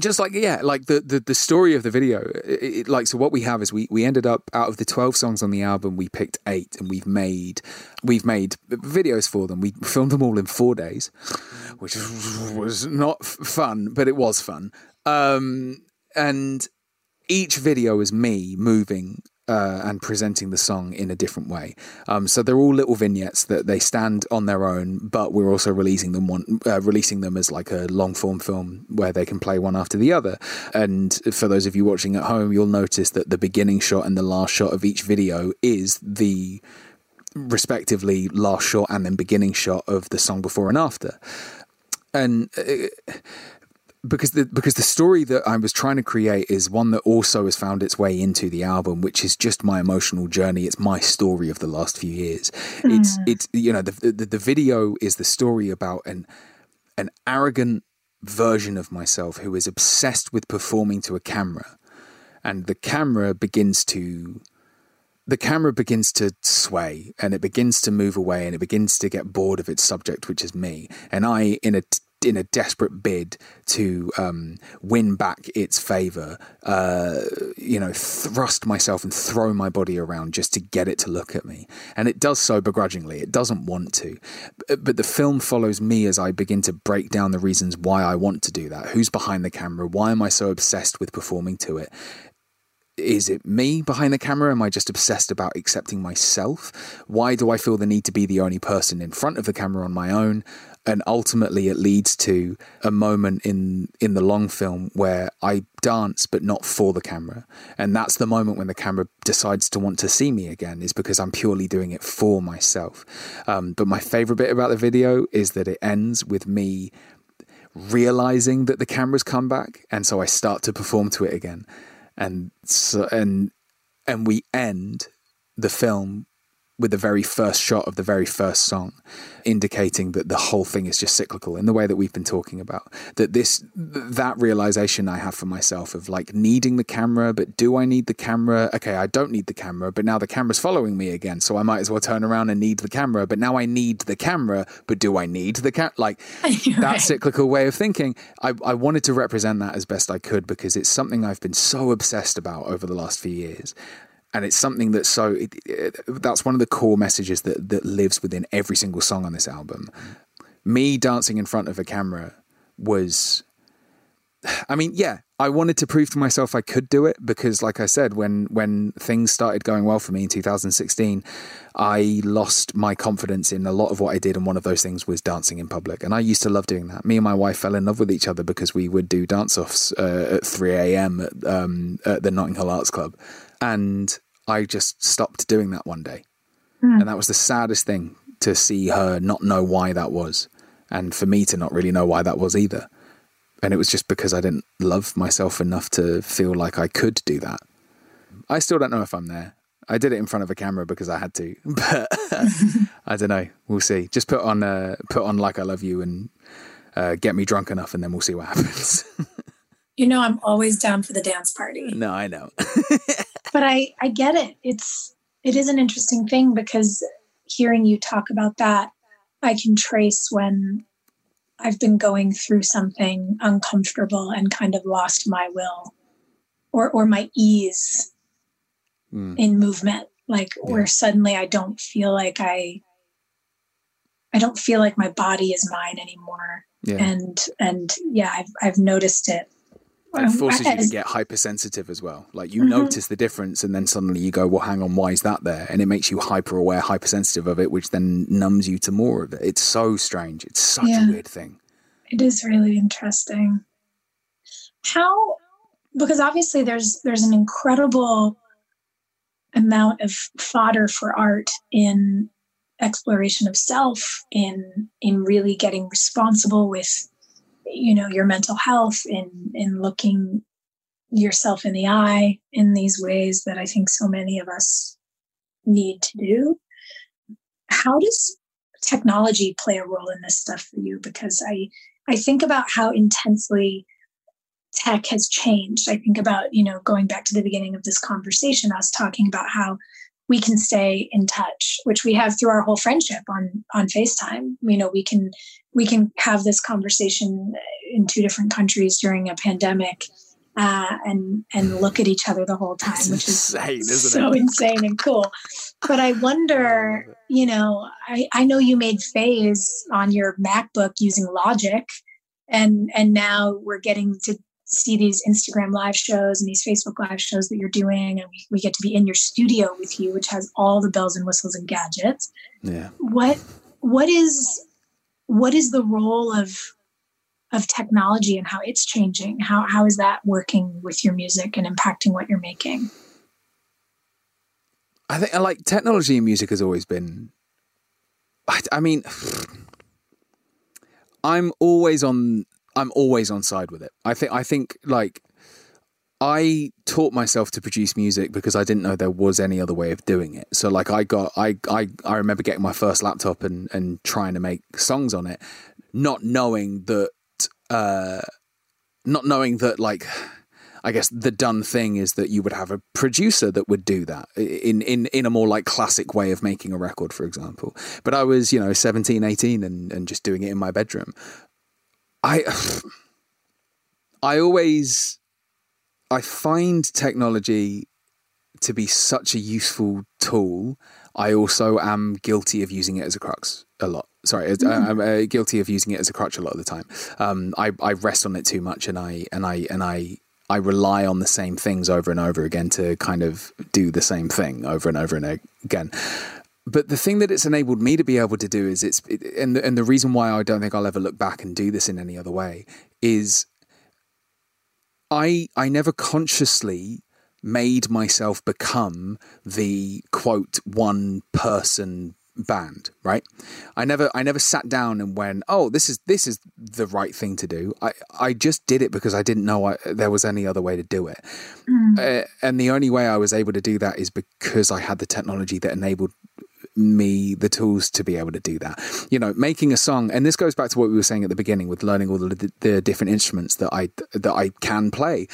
Just like yeah, like the the, the story of the video, it, it, like so. What we have is we we ended up out of the twelve songs on the album, we picked eight, and we've made we've made videos for them. We filmed them all in four days, which was not fun, but it was fun. Um, and each video is me moving uh, and presenting the song in a different way. Um, so they're all little vignettes that they stand on their own, but we're also releasing them one, uh, releasing them as like a long form film where they can play one after the other. And for those of you watching at home, you'll notice that the beginning shot and the last shot of each video is the respectively last shot and then beginning shot of the song before and after. And uh, because the because the story that I was trying to create is one that also has found its way into the album, which is just my emotional journey. It's my story of the last few years. Mm. It's it's you know the, the the video is the story about an an arrogant version of myself who is obsessed with performing to a camera, and the camera begins to the camera begins to sway and it begins to move away and it begins to get bored of its subject, which is me. And I, in a in a desperate bid to um, win back its favor, uh, you know, thrust myself and throw my body around just to get it to look at me. And it does so begrudgingly. It doesn't want to. But the film follows me as I begin to break down the reasons why I want to do that. Who's behind the camera? Why am I so obsessed with performing to it? is it me behind the camera? Am I just obsessed about accepting myself? Why do I feel the need to be the only person in front of the camera on my own? And ultimately it leads to a moment in in the long film where I dance but not for the camera. And that's the moment when the camera decides to want to see me again is because I'm purely doing it for myself. Um, but my favorite bit about the video is that it ends with me realizing that the camera's come back and so I start to perform to it again. And so and and we end the film with the very first shot of the very first song, indicating that the whole thing is just cyclical in the way that we've been talking about. That this, that realization I have for myself of like needing the camera, but do I need the camera? Okay, I don't need the camera, but now the camera's following me again, so I might as well turn around and need the camera. But now I need the camera, but do I need the camera? Like that right. cyclical way of thinking. I, I wanted to represent that as best I could because it's something I've been so obsessed about over the last few years and it's something that's so it, it, that's one of the core messages that that lives within every single song on this album me dancing in front of a camera was I mean, yeah, I wanted to prove to myself I could do it because, like I said, when when things started going well for me in 2016, I lost my confidence in a lot of what I did, and one of those things was dancing in public. And I used to love doing that. Me and my wife fell in love with each other because we would do dance offs uh, at 3 a.m. At, um, at the Notting Hill Arts Club, and I just stopped doing that one day, mm. and that was the saddest thing to see her not know why that was, and for me to not really know why that was either and it was just because I didn't love myself enough to feel like I could do that. I still don't know if I'm there. I did it in front of a camera because I had to, but I don't know. We'll see. Just put on uh, put on like I love you and uh, get me drunk enough, and then we'll see what happens. You know, I'm always down for the dance party. No, I know, but I I get it. It's it is an interesting thing because hearing you talk about that, I can trace when I've been going through something uncomfortable and kind of lost my will or or my ease mm. in movement like yeah. where suddenly I don't feel like I I don't feel like my body is mine anymore. Yeah. And and yeah, I've I've noticed it it forces you to get hypersensitive as well. Like you mm-hmm. notice the difference, and then suddenly you go, "Well, hang on, why is that there?" And it makes you hyper aware, hypersensitive of it, which then numbs you to more of it. It's so strange. It's such yeah. a weird thing. It is really interesting. How? Because obviously, there's there's an incredible amount of fodder for art in exploration of self in in really getting responsible with you know your mental health in in looking yourself in the eye in these ways that i think so many of us need to do. How does technology play a role in this stuff for you? Because i i think about how intensely tech has changed. I think about you know going back to the beginning of this conversation was talking about how we can stay in touch which we have through our whole friendship on on facetime. You know we can we can have this conversation in two different countries during a pandemic uh, and and look at each other the whole time, it's which insane, is so it? insane and cool. But I wonder, you know, I, I know you made phase on your MacBook using Logic, and and now we're getting to see these Instagram live shows and these Facebook live shows that you're doing, and we, we get to be in your studio with you, which has all the bells and whistles and gadgets. Yeah. What what is what is the role of of technology and how it's changing? How how is that working with your music and impacting what you're making? I think like technology in music has always been I, I mean i'm always on i'm always on side with it. I think i think like I taught myself to produce music because I didn't know there was any other way of doing it. So like I got I I, I remember getting my first laptop and and trying to make songs on it, not knowing that uh not knowing that like I guess the done thing is that you would have a producer that would do that in, in, in a more like classic way of making a record, for example. But I was, you know, 17, 18 and, and just doing it in my bedroom. I, I always I find technology to be such a useful tool. I also am guilty of using it as a crux a lot. Sorry, mm. I'm uh, guilty of using it as a crutch a lot of the time. Um, I, I rest on it too much, and I and I and I I rely on the same things over and over again to kind of do the same thing over and over and again. But the thing that it's enabled me to be able to do is it's it, and the, and the reason why I don't think I'll ever look back and do this in any other way is I I never consciously made myself become the quote one person band right? I never i never sat down and went oh this is this is the right thing to do. I i just did it because i didn't know I, there was any other way to do it. Mm. uh, and the only way i was able to do that is because i had the technology that enabled me the tools to be able to do that. You know, making a song, and this goes back to what we were saying at the beginning with learning all the, the different instruments that I that I can play.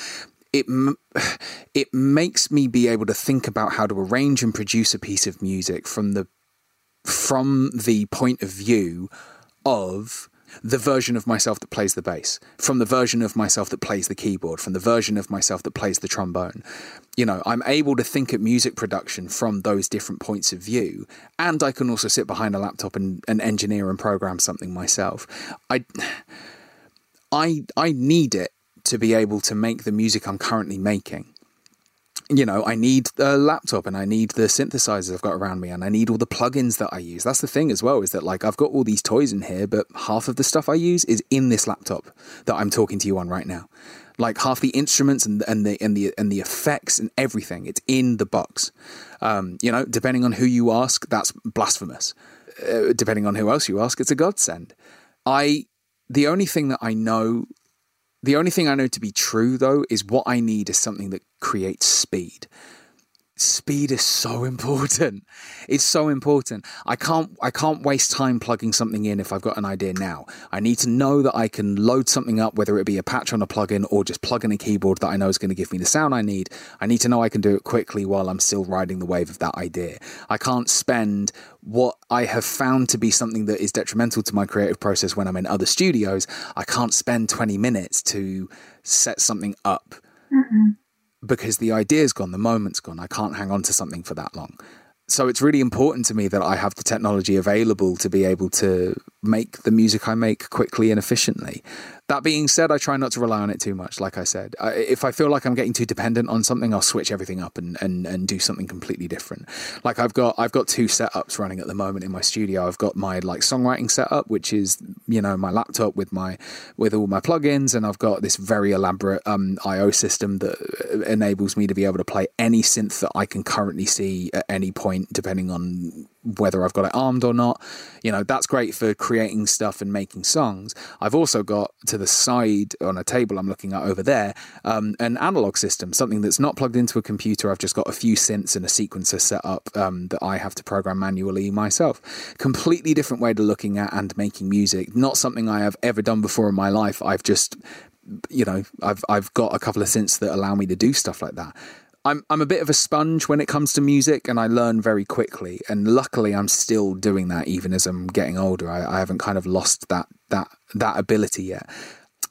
It it makes me be able to think about how to arrange and produce a piece of music from the from the point of view of the version of myself that plays the bass, from the version of myself that plays the keyboard, from the version of myself that plays the trombone. You know, I'm able to think at music production from those different points of view. And I can also sit behind a laptop and, and engineer and program something myself. I I I need it to be able to make the music I'm currently making you know, I need a laptop and I need the synthesizers I've got around me and I need all the plugins that I use. That's the thing as well, is that like I've got all these toys in here, but half of the stuff I use is in this laptop that I'm talking to you on right now. Like half the instruments and, and the and the and the effects and everything, it's in the box. Um, you know, depending on who you ask, that's blasphemous. Uh, depending on who else you ask, it's a godsend. I the only thing that I know the only thing I know to be true, though, is what I need is something that creates speed speed is so important. It's so important. I can't i can't waste time plugging something in if i've got an idea now. I need to know that i can load something up whether it be a patch on a plugin or just plug in a keyboard that i know is going to give me the sound i need. I need to know i can do it quickly while i'm still riding the wave of that idea. I can't spend what i have found to be something that is detrimental to my creative process when i'm in other studios. I can't spend 20 minutes to set something up. Mm-mm because the idea's gone, the moment's gone. I can't hang on to something for that long. So it's really important to me that I have the technology available to be able to make the music I make quickly and efficiently. That being said, I try not to rely on it too much. Like I said, I, if I feel like I'm getting too dependent on something, I'll switch everything up and, and, and do something completely different. Like I've got I've got two setups running at the moment in my studio. I've got my like songwriting setup, which is you know my laptop with my with all my plugins, and I've got this very elaborate um, I/O system that enables me to be able to play any synth that I can currently see at any point, depending on whether I've got it armed or not. You know, that's great for creating stuff and making songs. I've also got to the side on a table I'm looking at over there um, an analog system, something that's not plugged into a computer. I've just got a few synths and a sequencer set up um, that I have to program manually myself. Completely different way to looking at and making music. Not something I have ever done before in my life. I've just you know, I've I've got a couple of synths that allow me to do stuff like that. I'm I'm a bit of a sponge when it comes to music, and I learn very quickly. And luckily, I'm still doing that even as I'm getting older. I, I haven't kind of lost that that that ability yet.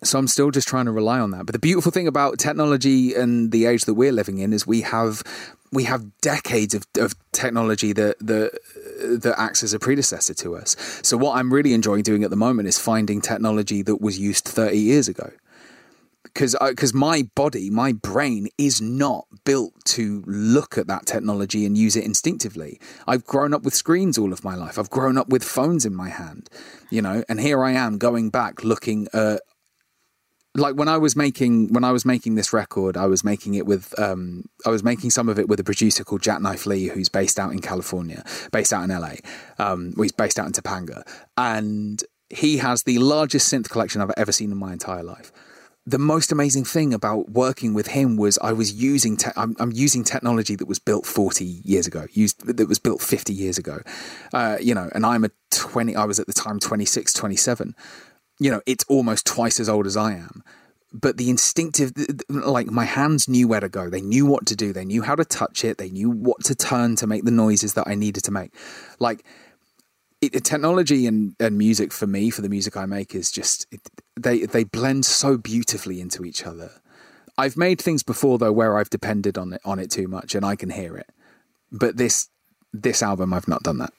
So I'm still just trying to rely on that. But the beautiful thing about technology and the age that we're living in is we have we have decades of, of technology that that that acts as a predecessor to us. So what I'm really enjoying doing at the moment is finding technology that was used 30 years ago because because my body, my brain is not built to look at that technology and use it instinctively. I've grown up with screens all of my life. I've grown up with phones in my hand, you know, and here I am going back looking at like when I was making when I was making this record, I was making it with um, I was making some of it with a producer called Jacknife Lee, who's based out in California, based out in LA. Um, well, he's based out in Topanga, and he has the largest synth collection I've ever seen in my entire life the most amazing thing about working with him was I was using te- I'm, I'm, using technology that was built 40 years ago, used that was built 50 years ago. Uh, you know, and I'm a 20. I was at the time 26, 27. You know, it's almost twice as old as I am. But the instinctive, like my hands knew where to go. They knew what to do. They knew how to touch it. They knew what to turn to make the noises that I needed to make. Like it, technology and, and music for me, for the music I make, is just it, they they blend so beautifully into each other. I've made things before though where I've depended on it on it too much, and I can hear it. But this this album, I've not done that.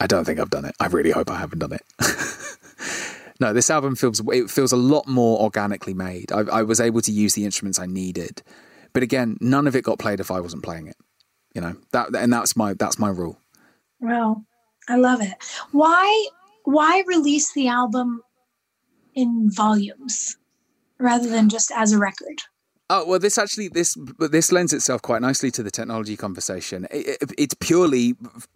I don't think I've done it. I really hope I haven't done it. no, this album feels it feels a lot more organically made. I, I was able to use the instruments I needed, but again, none of it got played if I wasn't playing it. You know that, and that's my that's my rule. Well, I love it. Why why release the album in volumes rather than just as a record? Oh well, this actually this this lends itself quite nicely to the technology conversation. It, it, it's purely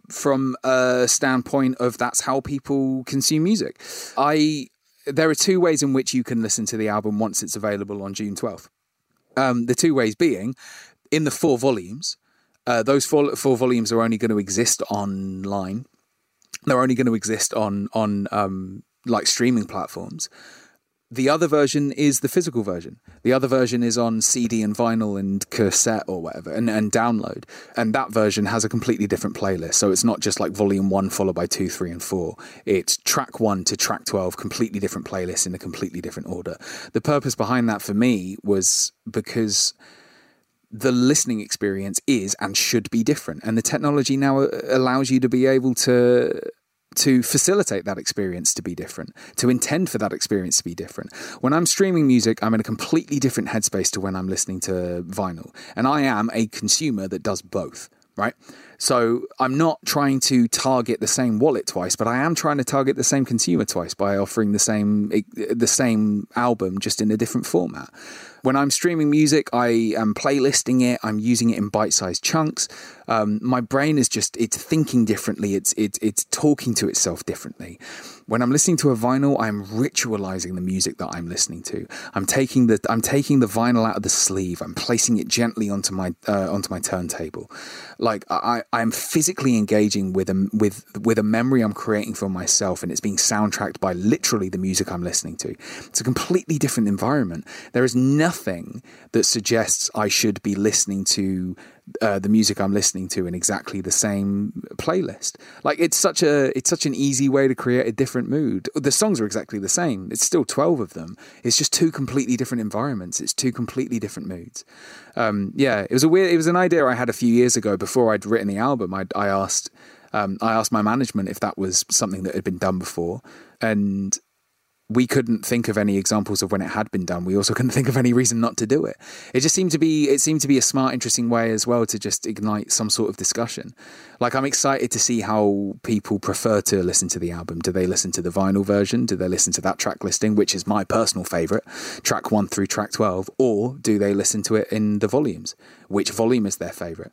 from a standpoint of that's how people consume music. I there are two ways in which you can listen to the album once it's available on June twelfth. Um, the two ways being in the four volumes. Uh, those four, four volumes are only going to exist online they're only going to exist on on um, like streaming platforms. The other version is the physical version. The other version is on CD and vinyl and cassette or whatever, and, and download. And that version has a completely different playlist. So it's not just like volume one followed by two, three, and four. It's track one to track 12, completely different playlists in a completely different order. The purpose behind that for me was because the listening experience is and should be different. And the technology now uh, allows you to be able to to facilitate that experience to be different, to intend for that experience to be different. When I'm streaming music, I'm in a completely different headspace to when I'm listening to vinyl. And I am a consumer that does both, right? So I'm not trying to target the same wallet twice, but I am trying to target the same consumer twice by offering the same the same album just in a different format. When I'm streaming music, I am playlisting it. I'm using it in bite-sized chunks. Um, my brain is just it's thinking differently. It's it's it's talking to itself differently. When I'm listening to a vinyl, I'm ritualizing the music that I'm listening to. I'm taking the I'm taking the vinyl out of the sleeve. I'm placing it gently onto my uh, onto my turntable. Like I I'm physically engaging with a with with a memory I'm creating for myself, and it's being soundtracked by literally the music I'm listening to. It's a completely different environment. There is nothing that suggests I should be listening to uh, the music I'm listening to in exactly the same playlist. Like it's such a it's such an easy way to create a different mood. The songs are exactly the same. It's still twelve of them. It's just two completely different environments. It's two completely different moods. Um, yeah, it was a weird. It was an idea I had a few years ago before I'd written the album. I, I asked um, I asked my management if that was something that had been done before, and we couldn't think of any examples of when it had been done. We also couldn't think of any reason not to do it. It just seemed to be it seemed to be a smart, interesting way as well to just ignite some sort of discussion. Like I'm excited to see how people prefer to listen to the album. Do they listen to the vinyl version? Do they listen to that track listing, which is my personal favorite, track one through track twelve, or do they listen to it in the volumes? Which volume is their favorite?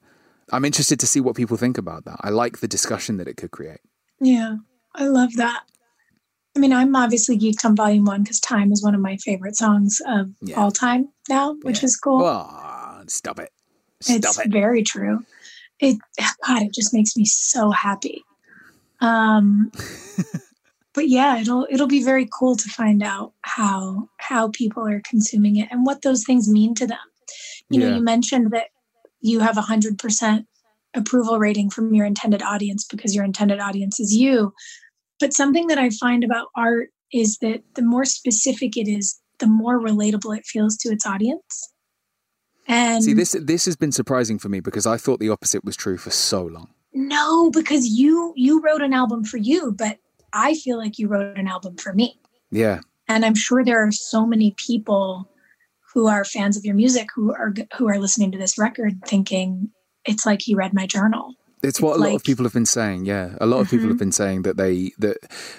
I'm interested to see what people think about that. I like the discussion that it could create. Yeah, I love that. I mean, I'm obviously geeked on Volume One because "Time" is one of my favorite songs of yeah. all time now, which yeah. is cool. Oh, stop it! Stop it's it. very true. It God, it just makes me so happy. Um, but yeah, it'll it'll be very cool to find out how how people are consuming it and what those things mean to them. You yeah. know, you mentioned that you have a hundred percent approval rating from your intended audience because your intended audience is you but something that I find about art is that the more specific it is, the more relatable it feels to its audience. And see, this this has been surprising for me because I thought the opposite was true for so long. No, because you you wrote an album for you, but I feel like you wrote an album for me. Yeah. And I'm sure there are so many people who are fans of your music who are who are listening to this record thinking it's like he read my journal it's what a like, lot of people have been saying. Yeah, a lot of mm-hmm. people have been saying that they that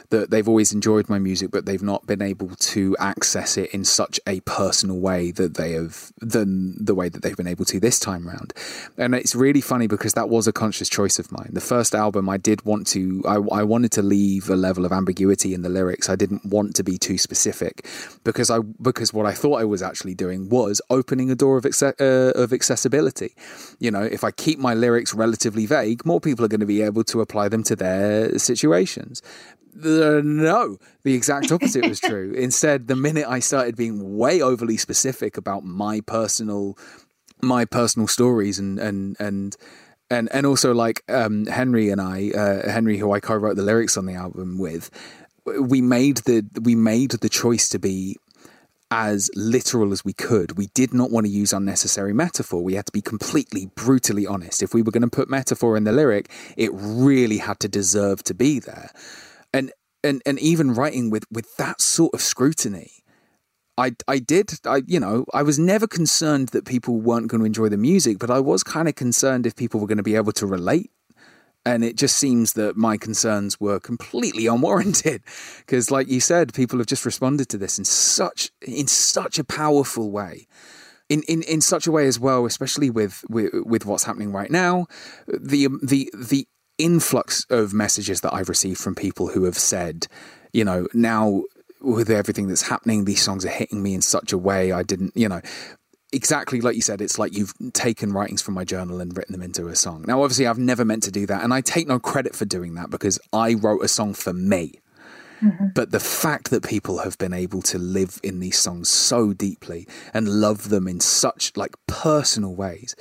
that they've always enjoyed my music, but they've not been able to access it in such a personal way that they have than the way that they've been able to this time round. And it's really funny because that was a conscious choice of mine. The first album, I did want to, I, I wanted to leave a level of ambiguity in the lyrics. I didn't want to be too specific because I because what I thought I was actually doing was opening a door of uh, of accessibility. You know, if I keep my lyrics relatively vague more people are going to be able to apply them to their situations. no, the exact opposite was true. Instead, the minute I started being way overly specific about my personal my personal stories and and and and and also like um, Henry and I, uh, Henry, who I co-wrote the lyrics on the album with, we made the we made the choice to be as literal as we could. We did not want to use unnecessary metaphor. We had to be completely brutally honest. If we were going to put metaphor in the lyric, it really had to deserve to be there. And and and even writing with with that sort of scrutiny, I I did I you know I was never concerned that people weren't going to enjoy the music, but I was kind of concerned if people were going to be able to relate and it just seems that my concerns were completely unwarranted because like you said people have just responded to this in such in such a powerful way. In, in, in such a way as well especially with, with with what's happening right now the the the influx of messages that I've received from people who have said you know now with everything that's happening these songs are hitting me in such a way I didn't you know exactly like you said, it's like you've taken writings from my journal and written them into a song. Now, obviously, I've never meant to do that, and I take no credit for doing that because I wrote a song for me. Mm-hmm. But the fact that people have been able to live in these songs so deeply and love them in such like personal ways,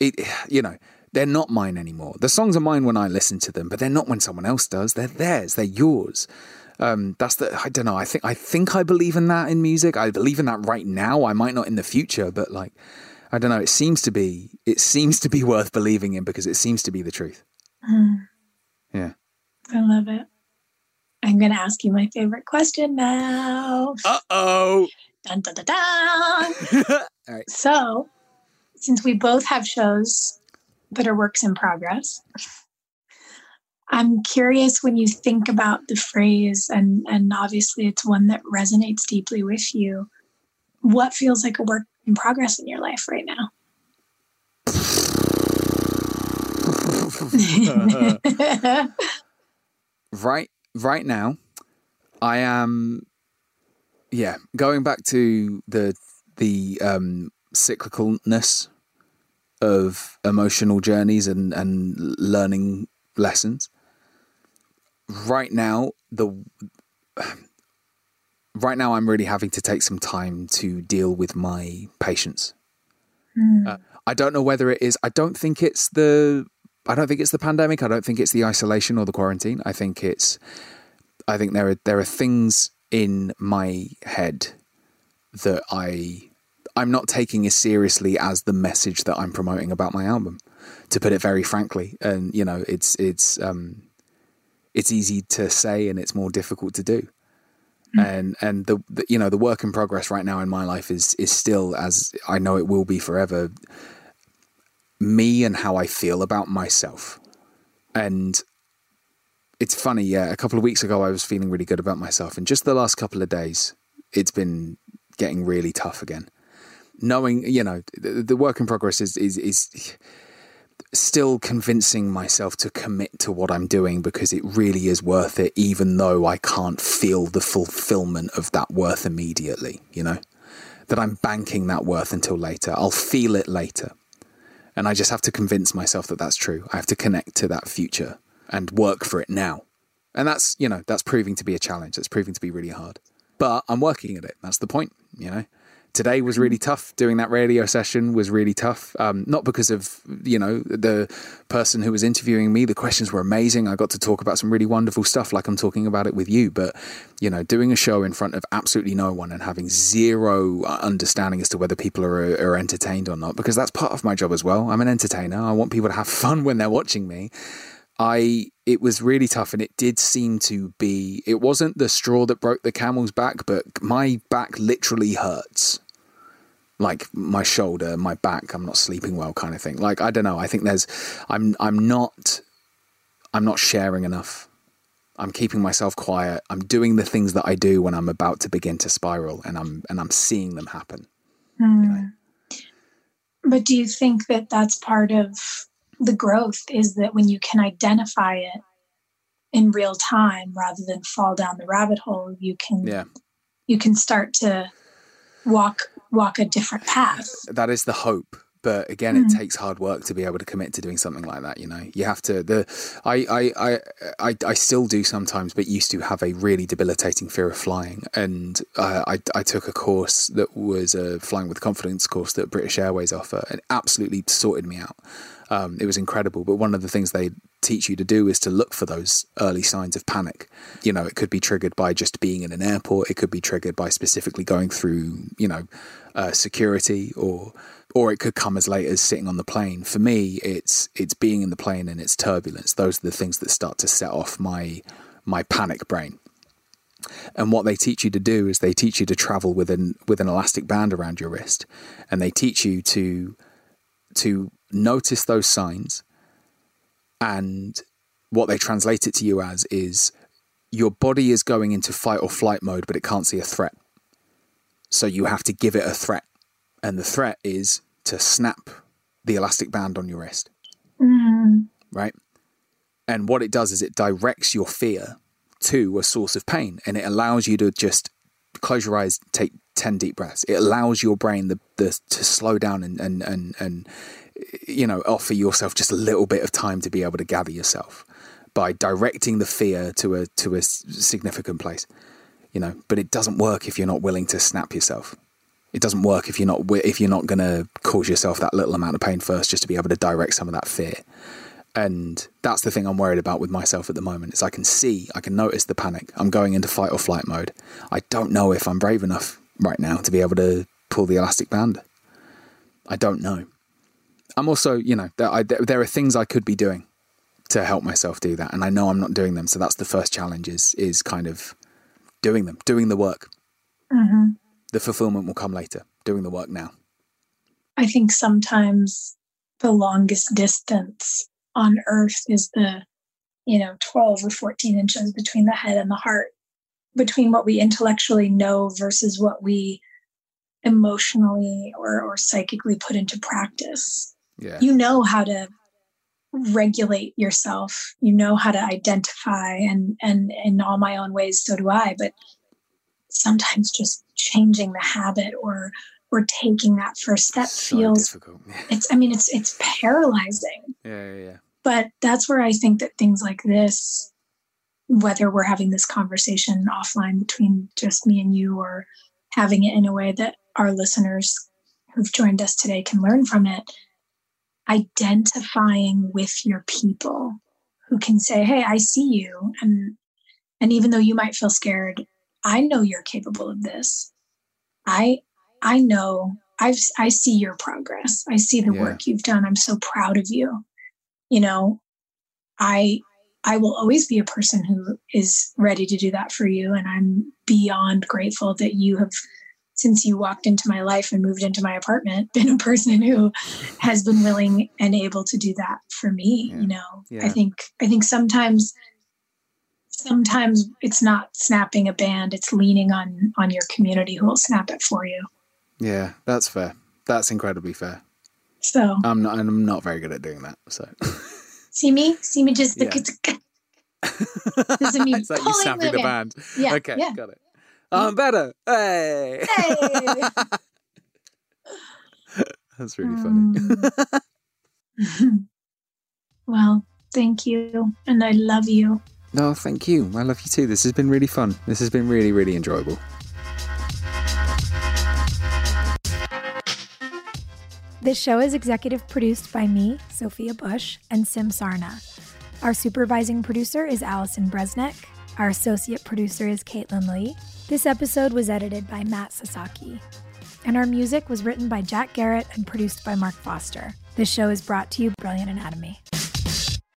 it you know they're not mine anymore. The songs are mine when I listen to them, but they're not when someone else does. They're theirs. They're yours. Um, that's the I don't know. I think I think I believe in that in music. I believe in that right now. I might not in the future, but like I don't know. It seems to be it seems to be worth believing in because it seems to be the truth. Mm. Yeah, I love it. I'm going to ask you my favorite question now. Uh oh. Dun, dun, dun, dun. All right. So, since we both have shows that are works in progress, I'm curious when you think about the phrase, and, and obviously it's one that resonates deeply with you. What feels like a work in progress in your life right now? right right now i am yeah going back to the the um cyclicalness of emotional journeys and and learning lessons right now the right now i'm really having to take some time to deal with my patience. Mm. uh, i don't know whether it is i don't think it's the I don't think it's the pandemic. I don't think it's the isolation or the quarantine. I think it's I think there are there are things in my head that I I'm not taking as seriously as the message that I'm promoting about my album, to put it very frankly. And you know, it's it's um it's easy to say and it's more difficult to do. Hmm. And and the, the you know the work in progress right now in my life is is still as I know it will be forever me and how I feel about myself. And it's funny, yeah. A couple of weeks ago, I was feeling really good about myself. And just the last couple of days, it's been getting really tough again. Knowing, you know, the, the work in progress is, is, is still convincing myself to commit to what I'm doing because it really is worth it, even though I can't feel the fulfillment of that worth immediately, you know? That I'm banking that worth until later. I'll feel it later. And I just have to convince myself that that's true. I have to connect to that future and work for it now. And that's, you know, that's proving to be a challenge. That's proving to be really hard. But I'm working at it. That's the point, you know. Today was really tough. Doing that radio session was really tough. Um, not because of, you know, the person who was interviewing me. The questions were amazing. I got to talk about some really wonderful stuff like I'm talking about it with you. But, you know, doing a show in front of absolutely no one and having zero understanding as to whether people are, are entertained or not, because that's part of my job as well. I'm an entertainer. I want people to have fun when they're watching me. I it was really tough and it did seem to be it wasn't the straw that broke the camel's back but my back literally hurts like my shoulder my back I'm not sleeping well kind of thing. Like I don't know I think there's I'm I'm not I'm not sharing enough. I'm keeping myself quiet. I'm doing the things that I do when I'm about to begin to spiral and I'm and I'm seeing them happen. Mm. But do you think that that's part of the growth is that when you can identify it in real time rather than fall down the rabbit hole, you can yeah. you can start to walk walk a different path. that is the hope but again Mm. it takes hard work to be able to commit to doing something like that you know you have to the I, I i i i still do sometimes but used to have a really debilitating fear of flying and uh, i i took a course that was a flying with confidence course that british airways offer and absolutely sorted me out um, it was incredible but one of the things they teach you to do is to look for those early signs of panic you know it could be triggered by just being in an airport it could be triggered by specifically going through you know uh, security or or it could come as late as sitting on the plane. For me, it's it's being in the plane and its turbulence. Those are the things that start to set off my my panic brain. And what they teach you to do is they teach you to travel with an with an elastic band around your wrist, and they teach you to to notice those signs. And what they translate it to you as is your body is going into fight or flight mode, but it can't see a threat. So you have to give it a threat and the threat is to snap the elastic band on your wrist, Mm. right? And what it does is it directs your fear to a source of pain and it allows you to just close your eyes, take 10 deep breaths. It allows your brain the, the, to slow down and, and, and, and, you know, offer yourself just a little bit of time to be able to gather yourself by directing the fear to a, to a significant place, you know, but it doesn't work if you're not willing to snap yourself. It doesn't work if you're not if you're not going to cause yourself that little amount of pain first, just to be able to direct some of that fear. And that's the thing I'm worried about with myself at the moment. Is I can see, I can notice the panic. I'm going into fight or flight mode. I don't know if I'm brave enough right now to be able to pull the elastic band. I don't know. I'm also, you know, there, I, there, are things I could be doing to help myself do that, and I know I'm not doing them. So that's the first challenge is is kind of doing them, doing the work. Mm-hmm. The fulfillment will come later. Doing the work now. I think sometimes the longest distance on earth is the, you know, 12 or 14 inches between the head and the heart, between what we intellectually know versus what we emotionally or, or psychically put into practice. Yeah. You know how to regulate yourself. You know how to identify and and in all my own ways, so do I. But sometimes just changing the habit or or taking that first step so feels difficult. it's i mean it's it's paralyzing Yeah, yeah, yeah. but that's where i think that things like this whether we're having this conversation offline between just me and you or having it in a way that our listeners who've joined us today can learn from it identifying with your people who can say hey i see you. And and even though you might feel scared i know you're capable of this. I i know i've i see your progress. I see the Yeah. work you've done. I'm so proud of you. You know i i will always be a person who is ready to do that for you and i'm beyond grateful that you have since you walked into my life and moved into my apartment been a person who has been willing and able to do that for me Yeah. you know Yeah. i think i think sometimes sometimes it's not snapping a band it's leaning on on your community who will snap it for you Yeah, that's fair. That's incredibly fair. so I'm not, I'm not very good at doing that. So see me see me just Yeah. This is me it's like you snapping them the band. Yeah, Okay, yeah. got it. I'm better. Hey. Hey. That's really funny. Mm. well thank you and i love you No, thank you. I love you too. This has been really fun. This has been really, really enjoyable. This show is executive produced by me, Sophia Bush, and Sim Sarna. Our supervising producer is Allison Bresnick. Our associate producer is Caitlin Lee. This episode was edited by Matt Sasaki. And our music was written by Jack Garratt and produced by Mark Foster. This show is brought to you by Brilliant Anatomy.